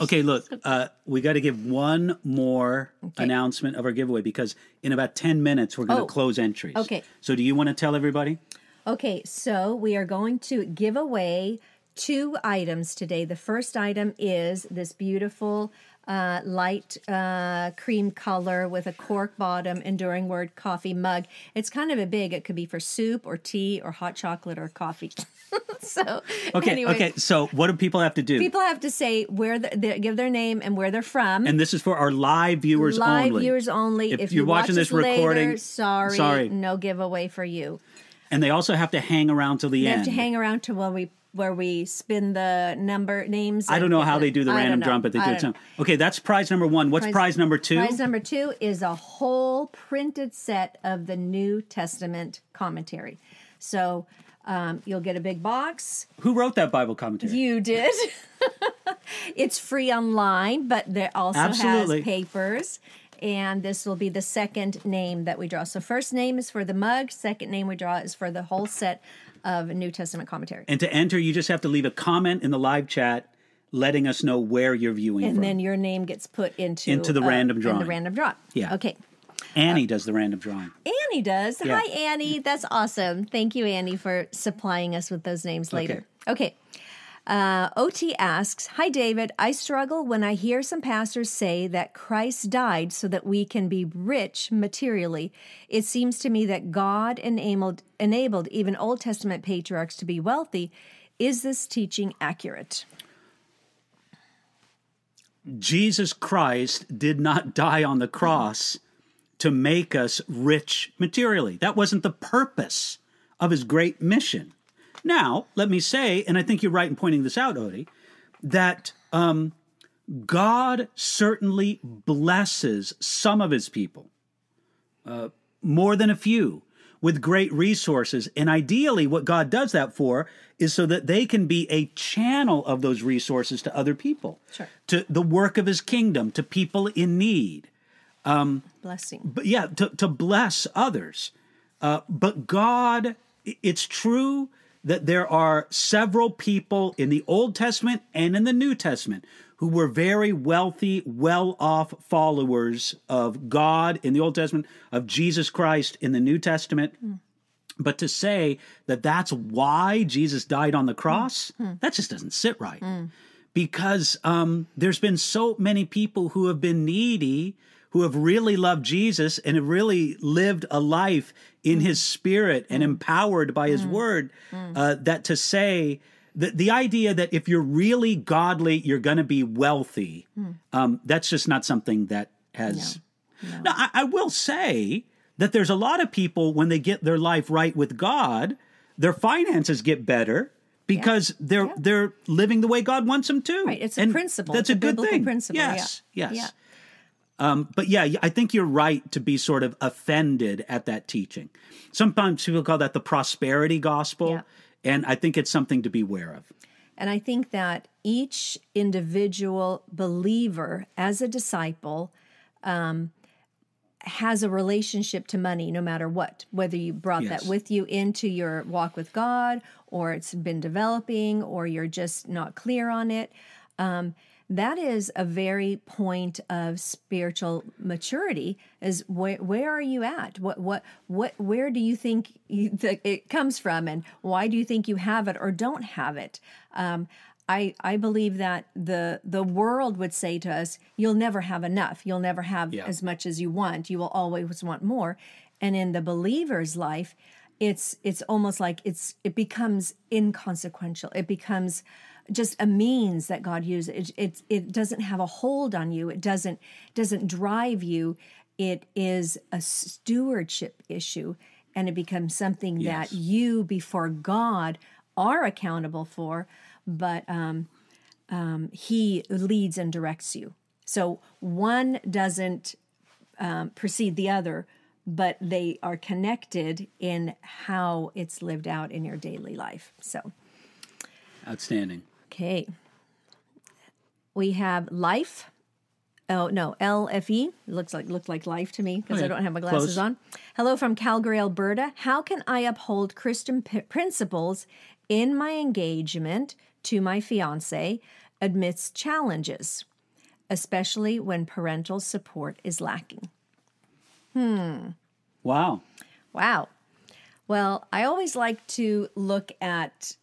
Okay, look, <laughs> uh, we got to give one more announcement of our giveaway because in about 10 minutes we're going to Oh, close entries. okay. So, do you want to tell everybody? Okay, so we are going to give away two items today. The first item is this beautiful uh, light uh, cream color with a cork bottom, enduring word coffee mug. It's kind of a big. It could be for soup or tea or hot chocolate or coffee. <laughs> so Okay, anyway, okay. So, what do people have to do? People have to say where the, they give their name and where they're from. and this is for our live viewers Live only. viewers only. If If, you're you watching watch this later, recording, sorry, sorry. no giveaway for you. And they also have to hang around till the They end. have to hang around to where we where we spin the number names. I don't know how they do the I random drum, but they do it. some- Okay, that's prize number one. What's prize, number two? Prize number two is a whole printed set of the New Testament commentary. So um, you'll get a big box. Who wrote that Bible commentary? You did. <laughs> it's free online, but there also Absolutely. has papers. and this will be the second name that we draw. So, first name is for the mug, second name we draw is for the whole set of New Testament commentary. And to enter, you just have to leave a comment in the live chat letting us know where you're viewing And from. then your name gets put into Into the uh, random in drawing. the random draw. Yeah. Okay. Annie uh, does the random drawing. Annie does. Yeah. Hi, Annie. That's awesome. Thank you, Annie, for supplying us with those names later. Okay. Uh, OT asks Hi, David. I struggle when I hear some pastors say that Christ died so that we can be rich materially. It seems to me that God enabled, enabled even Old Testament patriarchs to be wealthy. Is this teaching accurate? Jesus Christ did not die on the cross to make us rich materially. That wasn't the purpose of his great mission. Now, let me say, and I think you're right in pointing this out, Odie, that um, God certainly blesses some of his people, uh, more than a few, with great resources. And ideally, what God does that for is so that they can be a channel of those resources to other people, Sure. to the work of his kingdom, to people in need Blessing. but yeah, to, to bless others. Uh, but God, it's true that there are several people in the Old Testament and in the New Testament who were very wealthy, well off followers of God in the Old Testament, of Jesus Christ in the New Testament. Hmm. But to say that that's why Jesus died on the cross, hmm. Hmm. that just doesn't sit right. Because um, there's been so many people who have been needy, who have really loved Jesus and have really lived a life in his spirit and empowered by his word, uh, that to say, the, the idea that if you're really godly, you're going to be wealthy, um, that's just not something that has. Now, I, I will say that there's a lot of people when they get their life right with God, their finances get better because they're Yeah. they're living the way God wants them to. Right. It's a And principle. That's It's a, a good biblical thing. principle, Yes. yeah. Yes. Um, but yeah, I think you're right to be sort of offended at that teaching. Sometimes people call that the prosperity gospel, Yeah. and I think it's something to beware of. And I think that each individual believer, as a disciple, um, has a relationship to money no matter what, whether you brought Yes. that with you into your walk with God, or it's been developing, or you're just not clear on it. Um, that is a very point of spiritual maturity is where, where are you at what what what where do you think you, that it comes from and why do you think you have it or don't have it um, I, I believe that the the world would say to us, you'll never have enough. You'll never have Yeah. as much as you want. You will always want more. And in the believer's life, it's it's almost like it's it becomes inconsequential. It becomes just a means that God uses. It, it it doesn't have a hold on you. It doesn't doesn't drive you. It is a stewardship issue, and it becomes something Yes. that you before God are accountable for. But um, um, He leads and directs you. So one doesn't um, precede the other, but they are connected in how it's lived out in your daily life. So. Outstanding. Okay. We have life. Oh no, LFE looks like looked like life to me because I don't have my glasses close. on. Hello from Calgary, Alberta. How can I uphold Christian p- principles in my engagement to my fiance amidst challenges, especially when parental support is lacking? Hmm. Wow. Wow. Well, I always like to look at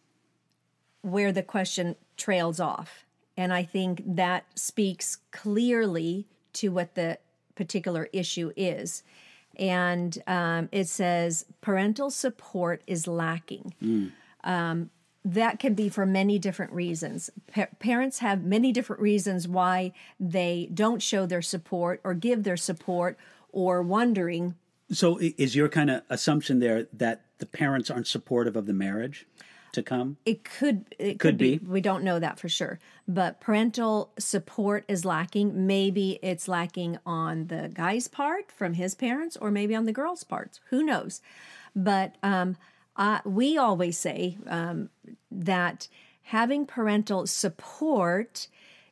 where the question trails off. And I think that speaks clearly to what the particular issue is. And um, it says parental support is lacking. Um, that can be for many different reasons. Pa- parents have many different reasons why they don't show their support or give their support or wondering So is your kind of assumption there that the parents aren't supportive of the marriage to come? It could it could, Could be. be. We don't know that for sure. But parental support is lacking. Maybe it's lacking on the guy's part from his parents, or maybe on the girl's part. Who knows? But um, I, we always say um, that having parental support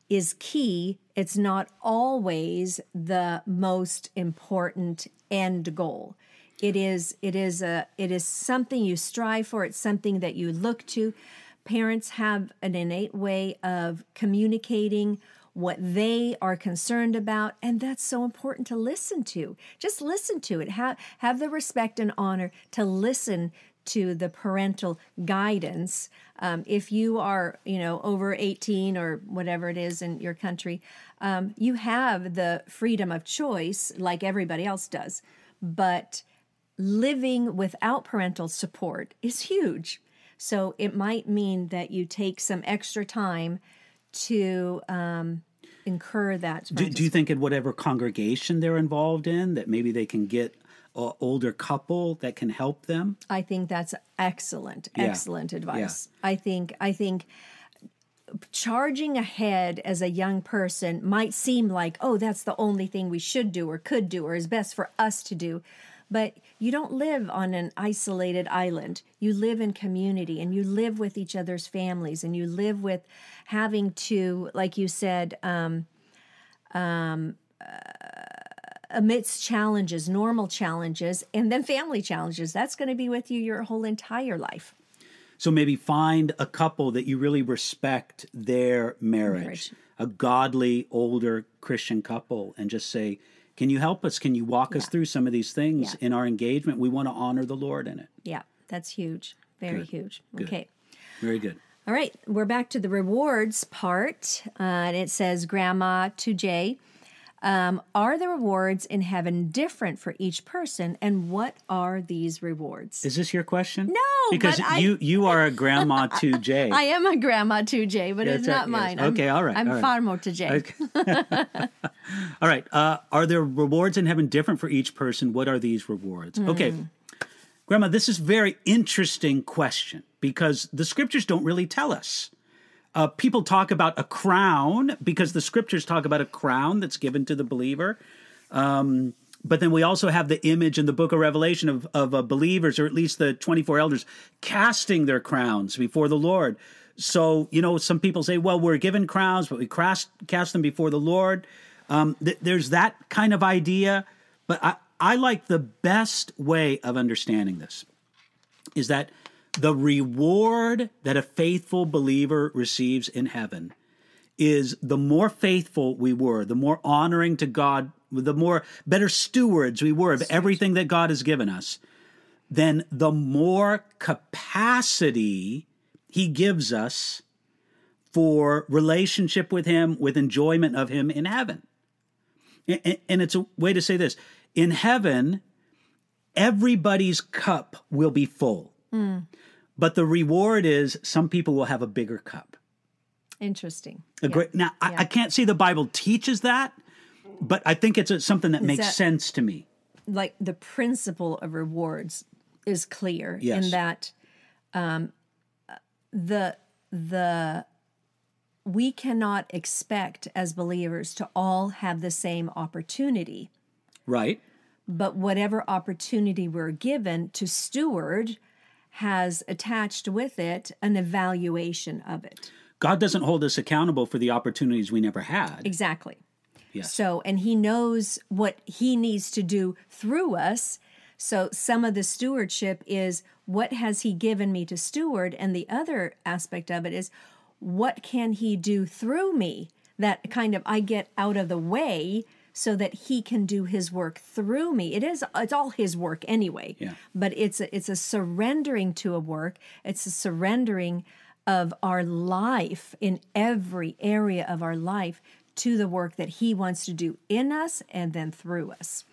is key it's not always the most important end goal. It is it is a it is something you strive for, it's something that you look to. Parents have an innate way of communicating what they are concerned about and that's so important to listen to. Just listen to it. Have have the respect and honor to listen to the parental guidance. Um, if you are you know over 18 or whatever it is in your country um, you have the freedom of choice like everybody else does. But living without parental support is huge so it might mean that you take some extra time to um, incur that. Do, do, you think in whatever congregation they're involved in that maybe they can get an older couple that can help them? I think that's excellent, yeah. excellent advice. Yeah. I think I think charging ahead as a young person might seem like, oh, that's the only thing we should do or could do or is best for us to do. But you don't live on an isolated island. You live in community and you live with each other's families and you live with having to, like you said, um, um, uh, amidst challenges, normal challenges, and then family challenges. That's going to be with you your whole entire life. So maybe find a couple that you really respect their marriage, marriage. a godly, older Christian couple, and just say, can you help us? Can you walk yeah. us through some of these things yeah. in our engagement? We want to honor the Lord in it. Yeah, that's huge. Very good. huge. Good. Okay. Very good. All right, we're back to the rewards part. Uh, and it says, Grandma to Jay, um, are the rewards in heaven different for each person, and what are these rewards? Is this your question? No, because you I, you <laughs> are a grandma to Jay. I am a grandma to Jay, but yeah, it's not mine. Yes. Okay, all right. I'm all right. far more to Jay. Okay. <laughs> all right. Uh, are there rewards in heaven different for each person? What are these rewards? Mm. Okay, Grandma, this is a very interesting question because the scriptures don't really tell us. Uh, people talk about a crown because the scriptures talk about a crown that's given to the believer. Um, but then we also have the image in the book of Revelation of, of uh, believers, or at least the 24 elders, casting their crowns before the Lord. So, you know, some people say, well, we're given crowns, but we cast, cast them before the Lord. Um, th- there's that kind of idea. But I, I like the best way of understanding this is that the reward that a faithful believer receives in heaven is the more faithful we were, the more honoring to God, the more better stewards we were of everything that God has given us, then the more capacity He gives us for relationship with Him, with enjoyment of Him in heaven. And it's a way to say this in heaven, everybody's cup will be full. Mm. But the reward is some people will have a bigger cup. Interesting. A yeah. great, now, yeah. I, I, can't see the Bible teaches that, but I think it's a, something that is makes that, sense to me. Like the principle of rewards is clear yes. in that um, the the we cannot expect as believers to all have the same opportunity. Right. But whatever opportunity we're given to steward has attached with it an evaluation of it. God doesn't hold us accountable for the opportunities we never had. Exactly. Yes. So, and He knows what He needs to do through us. So, some of the stewardship is what has He given me to steward? And the other aspect of it is what can He do through me that kind of I get out of the way so that he can do his work through me. It is it's all his work anyway. Yeah. But it's a, it's a surrendering to a work. It's a surrendering of our life in every area of our life to the work that he wants to do in us and then through us.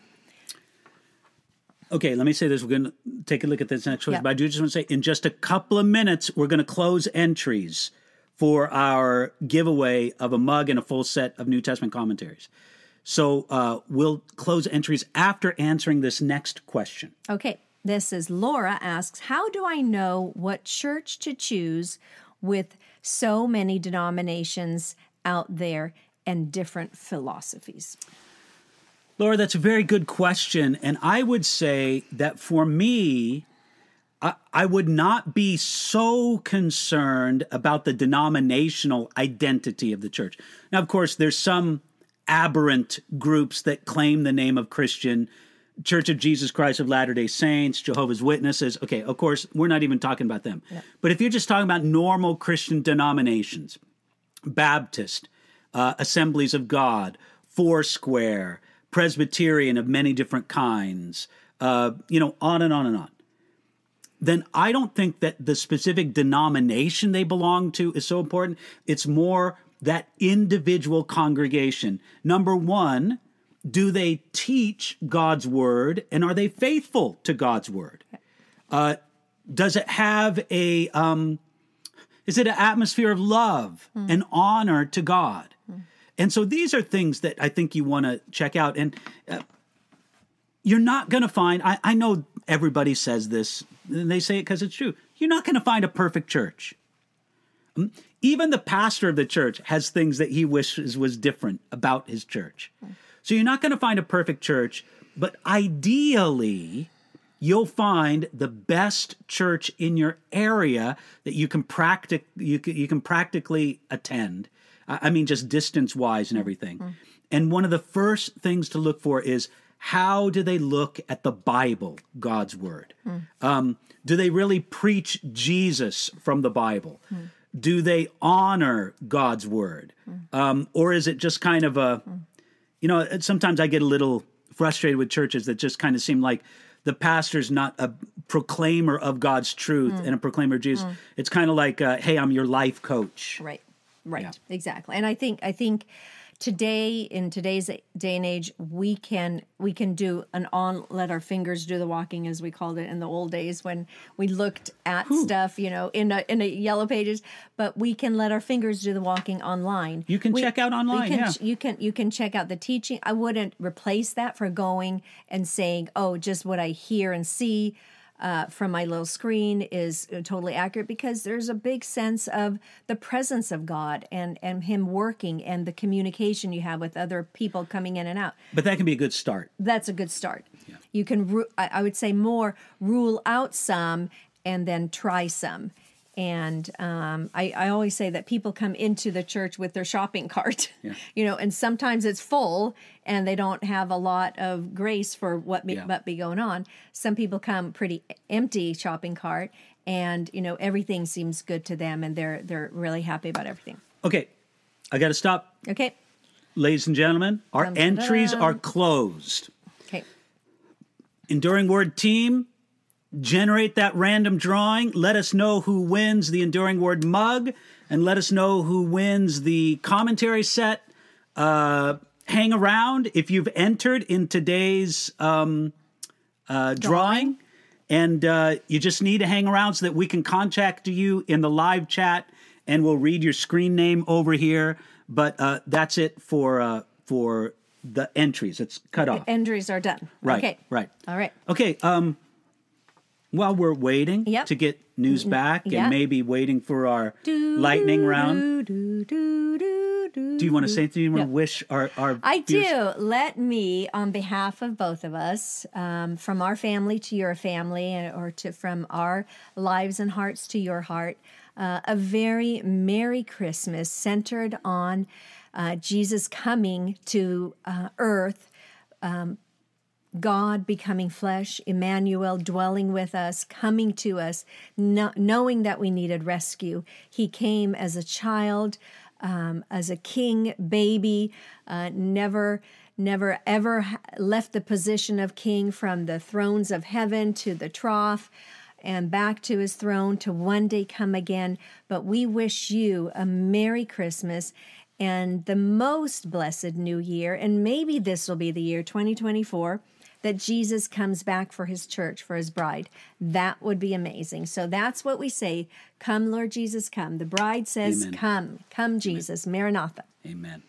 Okay, let me say this. We're going to take a look at this next choice, yep. but I do just want to say in just a couple of minutes, we're going to close entries for our giveaway of a mug and a full set of New Testament commentaries. So uh, we'll close entries after answering this next question. Okay. This is Laura asks, How do I know what church to choose with so many denominations out there and different philosophies? Laura, that's a very good question. And I would say that for me, I, I would not be so concerned about the denominational identity of the church. Now, of course, there's some aberrant groups that claim the name of Christian. Church of Jesus Christ of Latter day Saints, Jehovah's Witnesses. Okay, of course, we're not even talking about them. But if you're just talking about normal Christian denominations, Baptist, uh, Assemblies of God, Foursquare, Presbyterian of many different kinds, uh, you know, on and on and on. Then I don't think that the specific denomination they belong to is so important. It's more that individual congregation. Number one, do they teach God's word and are they faithful to God's word? Uh, does it have a um, is it an atmosphere of love and honor to God? And so these are things that I think you want to check out. And uh, you're not going to find, I, I know everybody says this, and they say it because it's true. You're not going to find a perfect church. Even the pastor of the church has things that he wishes was different about his church. So you're not going to find a perfect church, but ideally, you'll find the best church in your area that you can practic you can, you can practically attend. I mean, just distance wise and everything. Mm. And one of the first things to look for is how do they look at the Bible, God's word? Mm. Um, do they really preach Jesus from the Bible? Mm. Do they honor God's word? Um, or is it just kind of a, you know, sometimes I get a little frustrated with churches that just kind of seem like the pastor's not a proclaimer of God's truth and a proclaimer of Jesus. It's kind of like, uh, hey, I'm your life coach. Right. Right. Exactly. And I think I think today in today's day and age we can we can do an on let our fingers do the walking as we called it in the old days when we looked at stuff you know in a, in a yellow pages. But we can let our fingers do the walking online. You can We- check out online, can- yeah. you can you can check out the teaching. I wouldn't replace that for going and saying oh just what i hear and see uh, from my little screen is uh, totally accurate because there's a big sense of the presence of God and and Him working and the communication you have with other people coming in and out. But that can be a good start. That's a good start. You can, I would say, more rule out some and then try some. And um, I, I always say that people come into the church with their shopping cart, <laughs> you know, and sometimes it's full and they don't have a lot of grace for what be, Yeah. be going on. Some people come pretty empty shopping cart, and you know everything seems good to them, and they're they're really happy about everything. Okay, I got to stop. Okay, Ladies and gentlemen, our dun, entries are closed. okay. Enduring Word team, generate that random drawing. Let us know who wins the Enduring Word mug, and let us know who wins the commentary set. Uh, hang around if you've entered in today's um, uh, drawing, and uh, you just need to hang around so that we can contact you in the live chat, and we'll read your screen name over here. But uh, that's it for uh, for the entries. It's cut off. The Entries are done. Right. Okay. Right. All right. Okay. Um, while we're waiting Yep. to get news back and maybe waiting for our lightning round, Do, do, do, do, do you want to say anything? You want to wish our our I viewers- do. Let me, on behalf of both of us, um, from our family to your family, or to from our lives and hearts to your heart, uh, a very Merry Christmas centered on uh, Jesus coming to uh, earth. um, God becoming flesh, Emmanuel dwelling with us, coming to us, kno- knowing that we needed rescue. He came as a child, um, as a king baby, uh, never, never ever left the position of king from the thrones of heaven to the trough and back to his throne to one day come again. But we wish you a Merry Christmas and the most blessed new year. And maybe this will be the year 2024 that Jesus comes back for his church, for his bride. That would be amazing. So that's what we say Come, Lord Jesus, come. The bride says, Amen. Come, come, Jesus, Maranatha. Amen.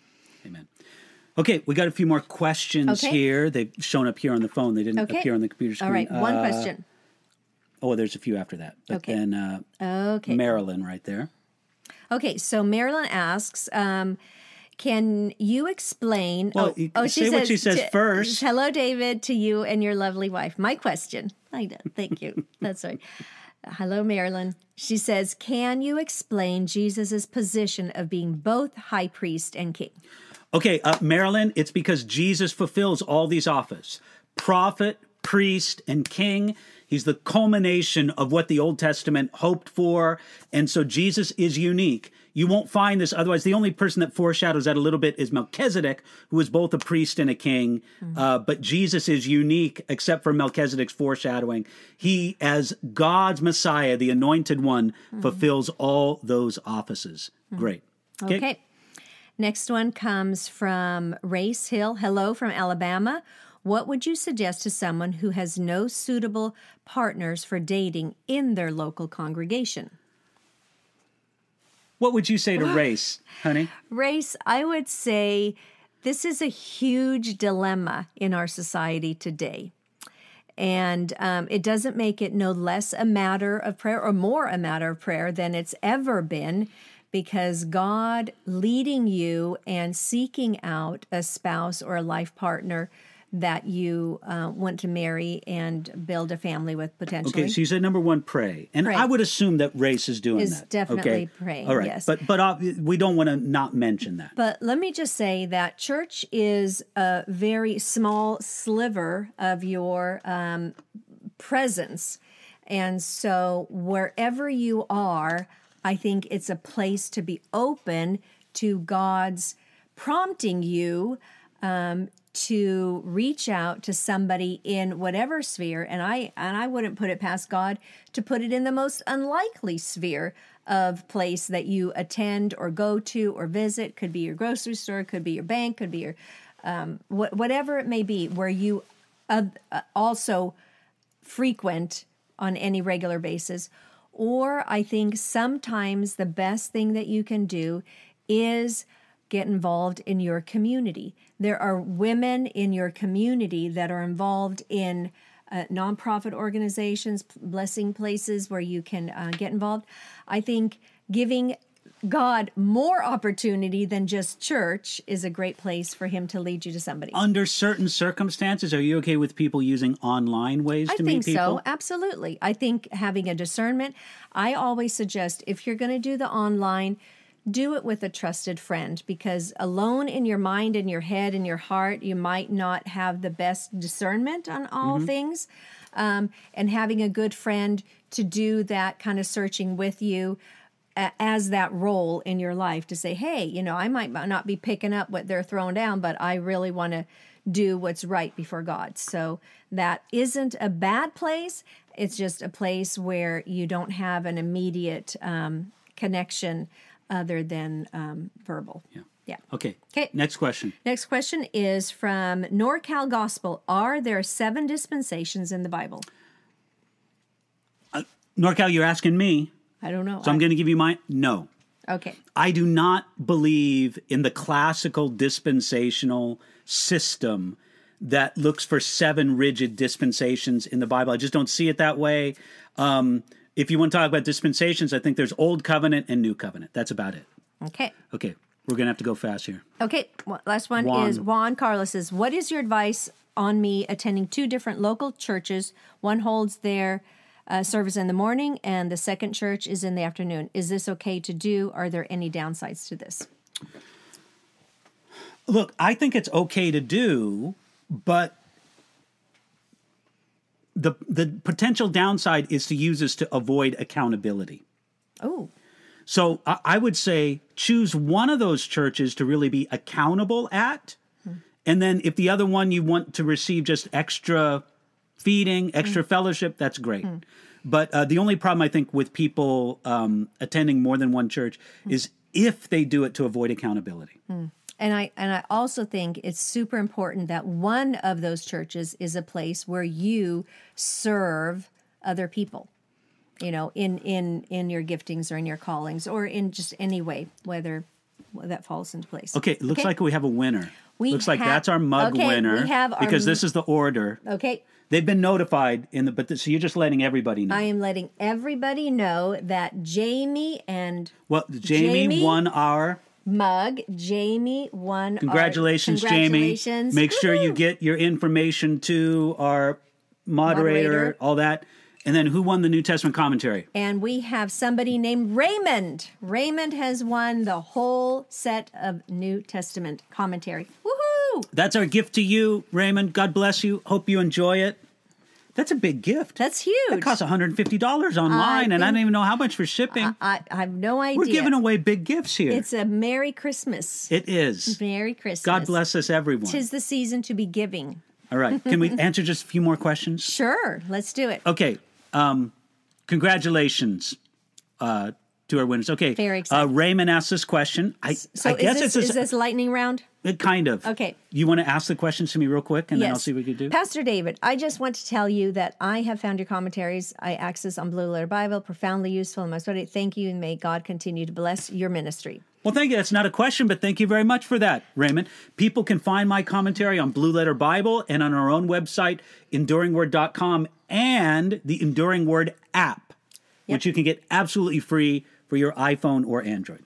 Amen. Okay, we got a few more questions Okay. here. They've shown up here on the phone. They didn't Okay. appear on the computer screen. All right, one Uh, question. Oh, there's a few after that. But Okay. then uh, Okay. Marilyn right there. Okay, so Marilyn asks, um, can you explain? Well, you- oh, say what she says to- first. Hello, David, to you and your lovely wife. My question. I know. Thank you. <laughs> That's right. Hello, Marilyn. She says, Can you explain Jesus' position of being both high priest and king? Okay, uh, Marilyn, it's because Jesus fulfills all these offices prophet, priest, and king. He's the culmination of what the Old Testament hoped for. And so Jesus is unique. You won't find this otherwise. The only person that foreshadows that a little bit is Melchizedek, who is both a priest and a king. Hmm. Uh, but Jesus is unique, except for Melchizedek's foreshadowing. He, as God's Messiah, the anointed one, hmm. fulfills all those offices. Hmm. Great. Okay. Next one comes from Race Hill. Hello from Alabama. What would you suggest to someone who has no suitable partners for dating in their local congregation? What would you say to race, honey? Race, I would say this is a huge dilemma in our society today. And um, it doesn't make it no less a matter of prayer or more a matter of prayer than it's ever been because God leading you and seeking out a spouse or a life partner that you uh, want to marry and build a family with potentially. Okay, so you said number one, pray, and Pray. I would assume that race is doing Is that. definitely okay? praying, All right, yes. but but uh, we don't want to not mention that. But let me just say that church is a very small sliver of your um, presence. And so, wherever you are, I think it's a place to be open to God's prompting you um, to reach out to somebody in whatever sphere. And I and I wouldn't put it past God to put it in the most unlikely sphere of place that you attend or go to or visit. Could be your grocery store, could be your bank, could be your um, wh- whatever it may be, where you uh, uh, also frequent on any regular basis. Or I think sometimes the best thing that you can do is get involved in your community. There are women in your community that are involved in uh, nonprofit organizations, blessing places where you can uh, get involved. I think giving God more opportunity than just church is a great place for Him to lead you to somebody. Under certain circumstances, are you okay with people using online ways I to think meet people? so. Absolutely. I think having a discernment, I always suggest if you're going to do the online, do it with a trusted friend because alone in your mind and your head and your heart, you might not have the best discernment on all Mm-hmm. things. Um, and having a good friend to do that kind of searching with you a- as that role in your life to say, hey, you know, I might not be picking up what they're throwing down, but I really want to do what's right before God. So that isn't a bad place. It's just a place where you don't have an immediate um, connection other than um, verbal. Yeah. Yeah. Okay. 'Kay. Next question. Next question is from NorCal Gospel. Are there seven dispensations in the Bible? NorCal, you're asking me, I don't know. so I'm going to give you my no. okay. I do not believe in the classical dispensational system that looks for seven rigid dispensations in the Bible. I just don't see it that way. Um, if you want to talk about dispensations, I think there's Old Covenant and New Covenant. That's about it. Okay. Okay, we're going to have to go fast here. Okay, well, last one Juan. is Juan Carlos says, What is your advice on me attending two different local churches? One holds their uh, service in the morning, and the second church is in the afternoon. Is this okay to do? Are there any downsides to this? Look, I think it's okay to do, but the the potential downside is to use this to avoid accountability. Oh, So I, I would say choose one of those churches to really be accountable at, hmm. and then if the other one you want to receive just extra feeding, extra hmm. fellowship, that's great. Hmm. But uh, the only problem I think with people um, attending more than one church is if they do it to avoid accountability. And I and I also think it's super important that one of those churches is a place where you serve other people. You know, in in in your giftings or in your callings or in just any way, whether that falls into place. Okay, it looks Okay. like we have a winner. We looks like that's our mug okay, winner we have our because m- this is the order. Okay. They've been notified in the but th- so you're just letting everybody know. I am letting everybody know that Jamie and well, Jamie, Jamie? won our Mug, Jamie won. Congratulations, congratulations. Jamie. Make sure you get your information to our moderator, Moderator. all that. And then who won the New Testament commentary? And we have somebody named Raymond. Raymond has won the whole set of New Testament commentary. Woohoo! That's our gift to you, Raymond. God bless you. Hope you enjoy it. That's a big gift. That's huge. That costs $150 online, and I don't even know how much for shipping. I, I have no idea. We're giving away big gifts here. It's a Merry Christmas. it is. Merry Christmas. God bless us, everyone. Tis the season to be giving. All right. Can we <laughs> answer just a few more questions? Sure, let's do it. Okay. Um, congratulations uh, to our winners. Okay. Very Uh, excited. Raymond asked this question. I, So I guess this, it's is this lightning round? A, kind of. Okay. You want to ask the questions to me real quick, and then I'll see what we can do. Pastor David, I just want to tell you that I have found your commentaries I access on Blue Letter Bible profoundly useful in my study. Thank you, and may God continue to bless your ministry. Well, thank you. That's not a question, but thank you very much for that, Raymond. People can find my commentary on Blue Letter Bible and on our own website, enduringword.com, and the Enduring Word app, which you can get absolutely free for your iPhone or Android.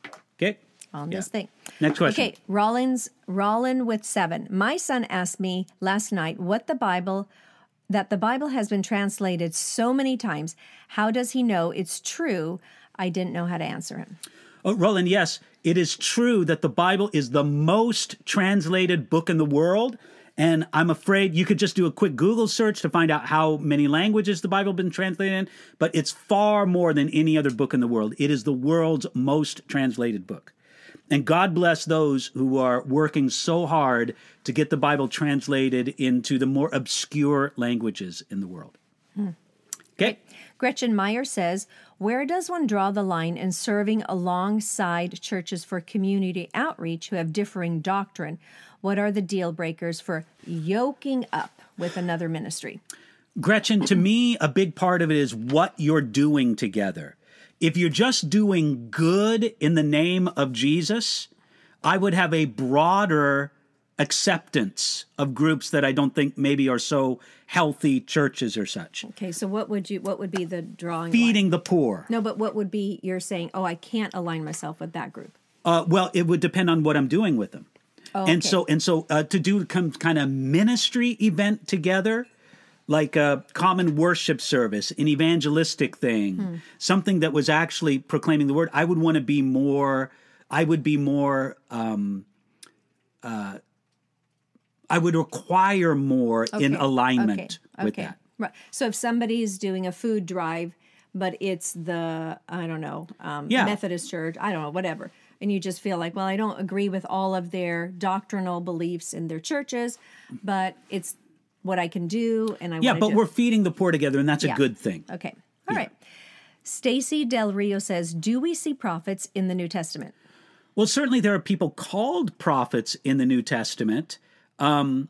On Yeah. this thing. Next question. Okay, Rollins, Rollin with seven. My son asked me last night what the Bible, that the Bible has been translated so many times. How does he know it's true? I didn't know how to answer him. Oh, Roland, yes, it is true that the Bible is the most translated book in the world. And I'm afraid you could just do a quick Google search to find out how many languages the Bible has been translated in, but it's far more than any other book in the world. It is the world's most translated book. And God bless those who are working so hard to get the Bible translated into the more obscure languages in the world. Hmm. Okay. Gretchen Meyer says, Where does one draw the line in serving alongside churches for community outreach who have differing doctrine? What are the deal breakers for yoking up with another ministry? Gretchen, to me, a big part of it is what you're doing together. If you're just doing good in the name of Jesus, I would have a broader acceptance of groups that I don't think maybe are so healthy churches or such. Okay, so what would you what would be the drawing line? Feeding the poor. No, but what would be you're saying, oh, I can't align myself with that group. Uh, well, it would depend on what I'm doing with them. Oh, And okay. so and so uh, to do kind of ministry event together, like a common worship service, an evangelistic thing, Hmm. something that was actually proclaiming the word. I would want to be more. I would be more. Um, uh, I would require more in alignment okay, with okay. that. Right. So if somebody's doing a food drive, but it's the I don't know um, Yeah. Methodist Church, I don't know whatever, and you just feel like, well, I don't agree with all of their doctrinal beliefs in their churches, but it's what I can do, and I Yeah, but do we're feeding the poor together, and that's Yeah. a good thing. okay. All right. Stacy Del Rio says, "Do we see prophets in the New Testament?" Well, certainly there are people called prophets in the New Testament. Um,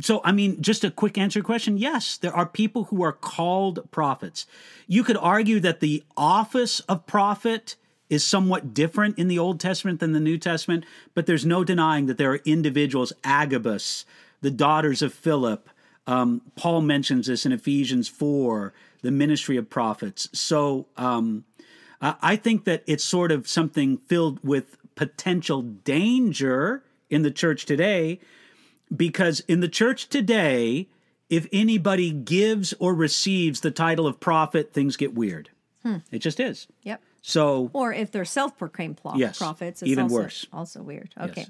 so, I mean, just a quick answer question yes, there are people who are called prophets. You could argue that the office of prophet is somewhat different in the Old Testament than the New Testament, but there's no denying that there are individuals, Agabus, the daughters of Philip. Um, Paul mentions this in Ephesians 4, the ministry of prophets. So, um, I think that it's sort of something filled with potential danger in the church today, because in the church today, if anybody gives or receives the title of prophet, things get weird. It just is. Yep. So, Or if they're self-proclaimed Yes, prophets, it's even also, worse. Also weird. Okay.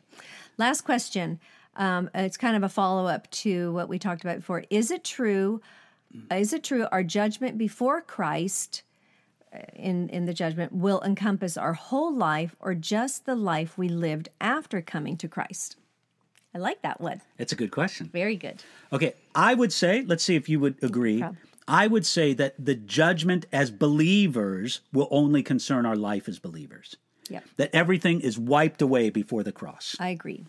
Last question. Um, it's kind of a follow-up to what we talked about before. Is it true? Is it true? Our judgment before Christ, uh, in in the judgment, will encompass our whole life, or just the life we lived after coming to Christ? I like that one. it's a good question. Very good. Okay, I would say, let's see if you would agree. problem. I would say that the judgment as believers will only concern our life as believers. Yep. That everything is wiped away before the cross. I agree.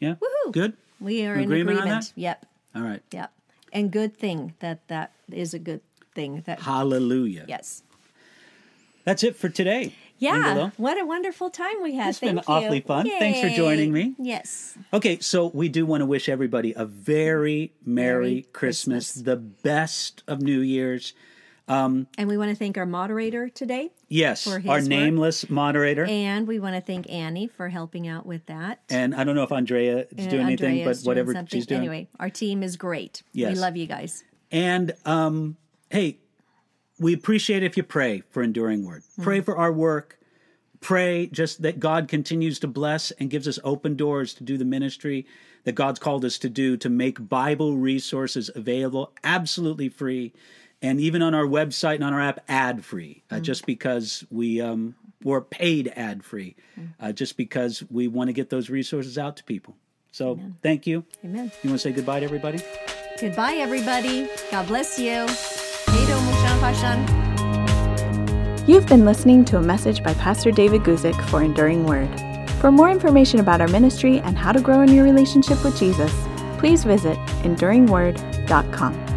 Yeah? Woohoo! Good? We are Agreement in on agreement. that? Yep. All right. Yep. And good thing that that is a good thing. That Hallelujah. yes. That's it for today. Yeah, Inga-Lill. what a wonderful time we had. It's been you. awfully fun. Thanks for joining me. Yes. Okay, so we do want to wish everybody a very Merry, Merry Christmas, Christmas. the best of New Year's. Um, and we want to thank our moderator today. Yes, our work. nameless moderator. And, we want to thank Annie for helping out with that. And I don't know if Andrea is And doing anything, Andrea's but whatever something. she's doing. Anyway, our team is great. Yes. We love you guys. And um, hey, we appreciate if you pray for Enduring Word. Pray for our work. Pray just that God continues to bless and gives us open doors to do the ministry that God's called us to do to make Bible resources available absolutely free and even on our website and on our app ad free uh, just because we um, we're paid ad free uh, just because we want to get those resources out to people so thank you Amen. you want to say goodbye to everybody Goodbye, everybody. God bless you. Hej då, morsan, farsan. You've been listening to a message by Pastor David Guzik for Enduring Word. For more information about our ministry and how to grow in your relationship with Jesus, please visit enduringword.com.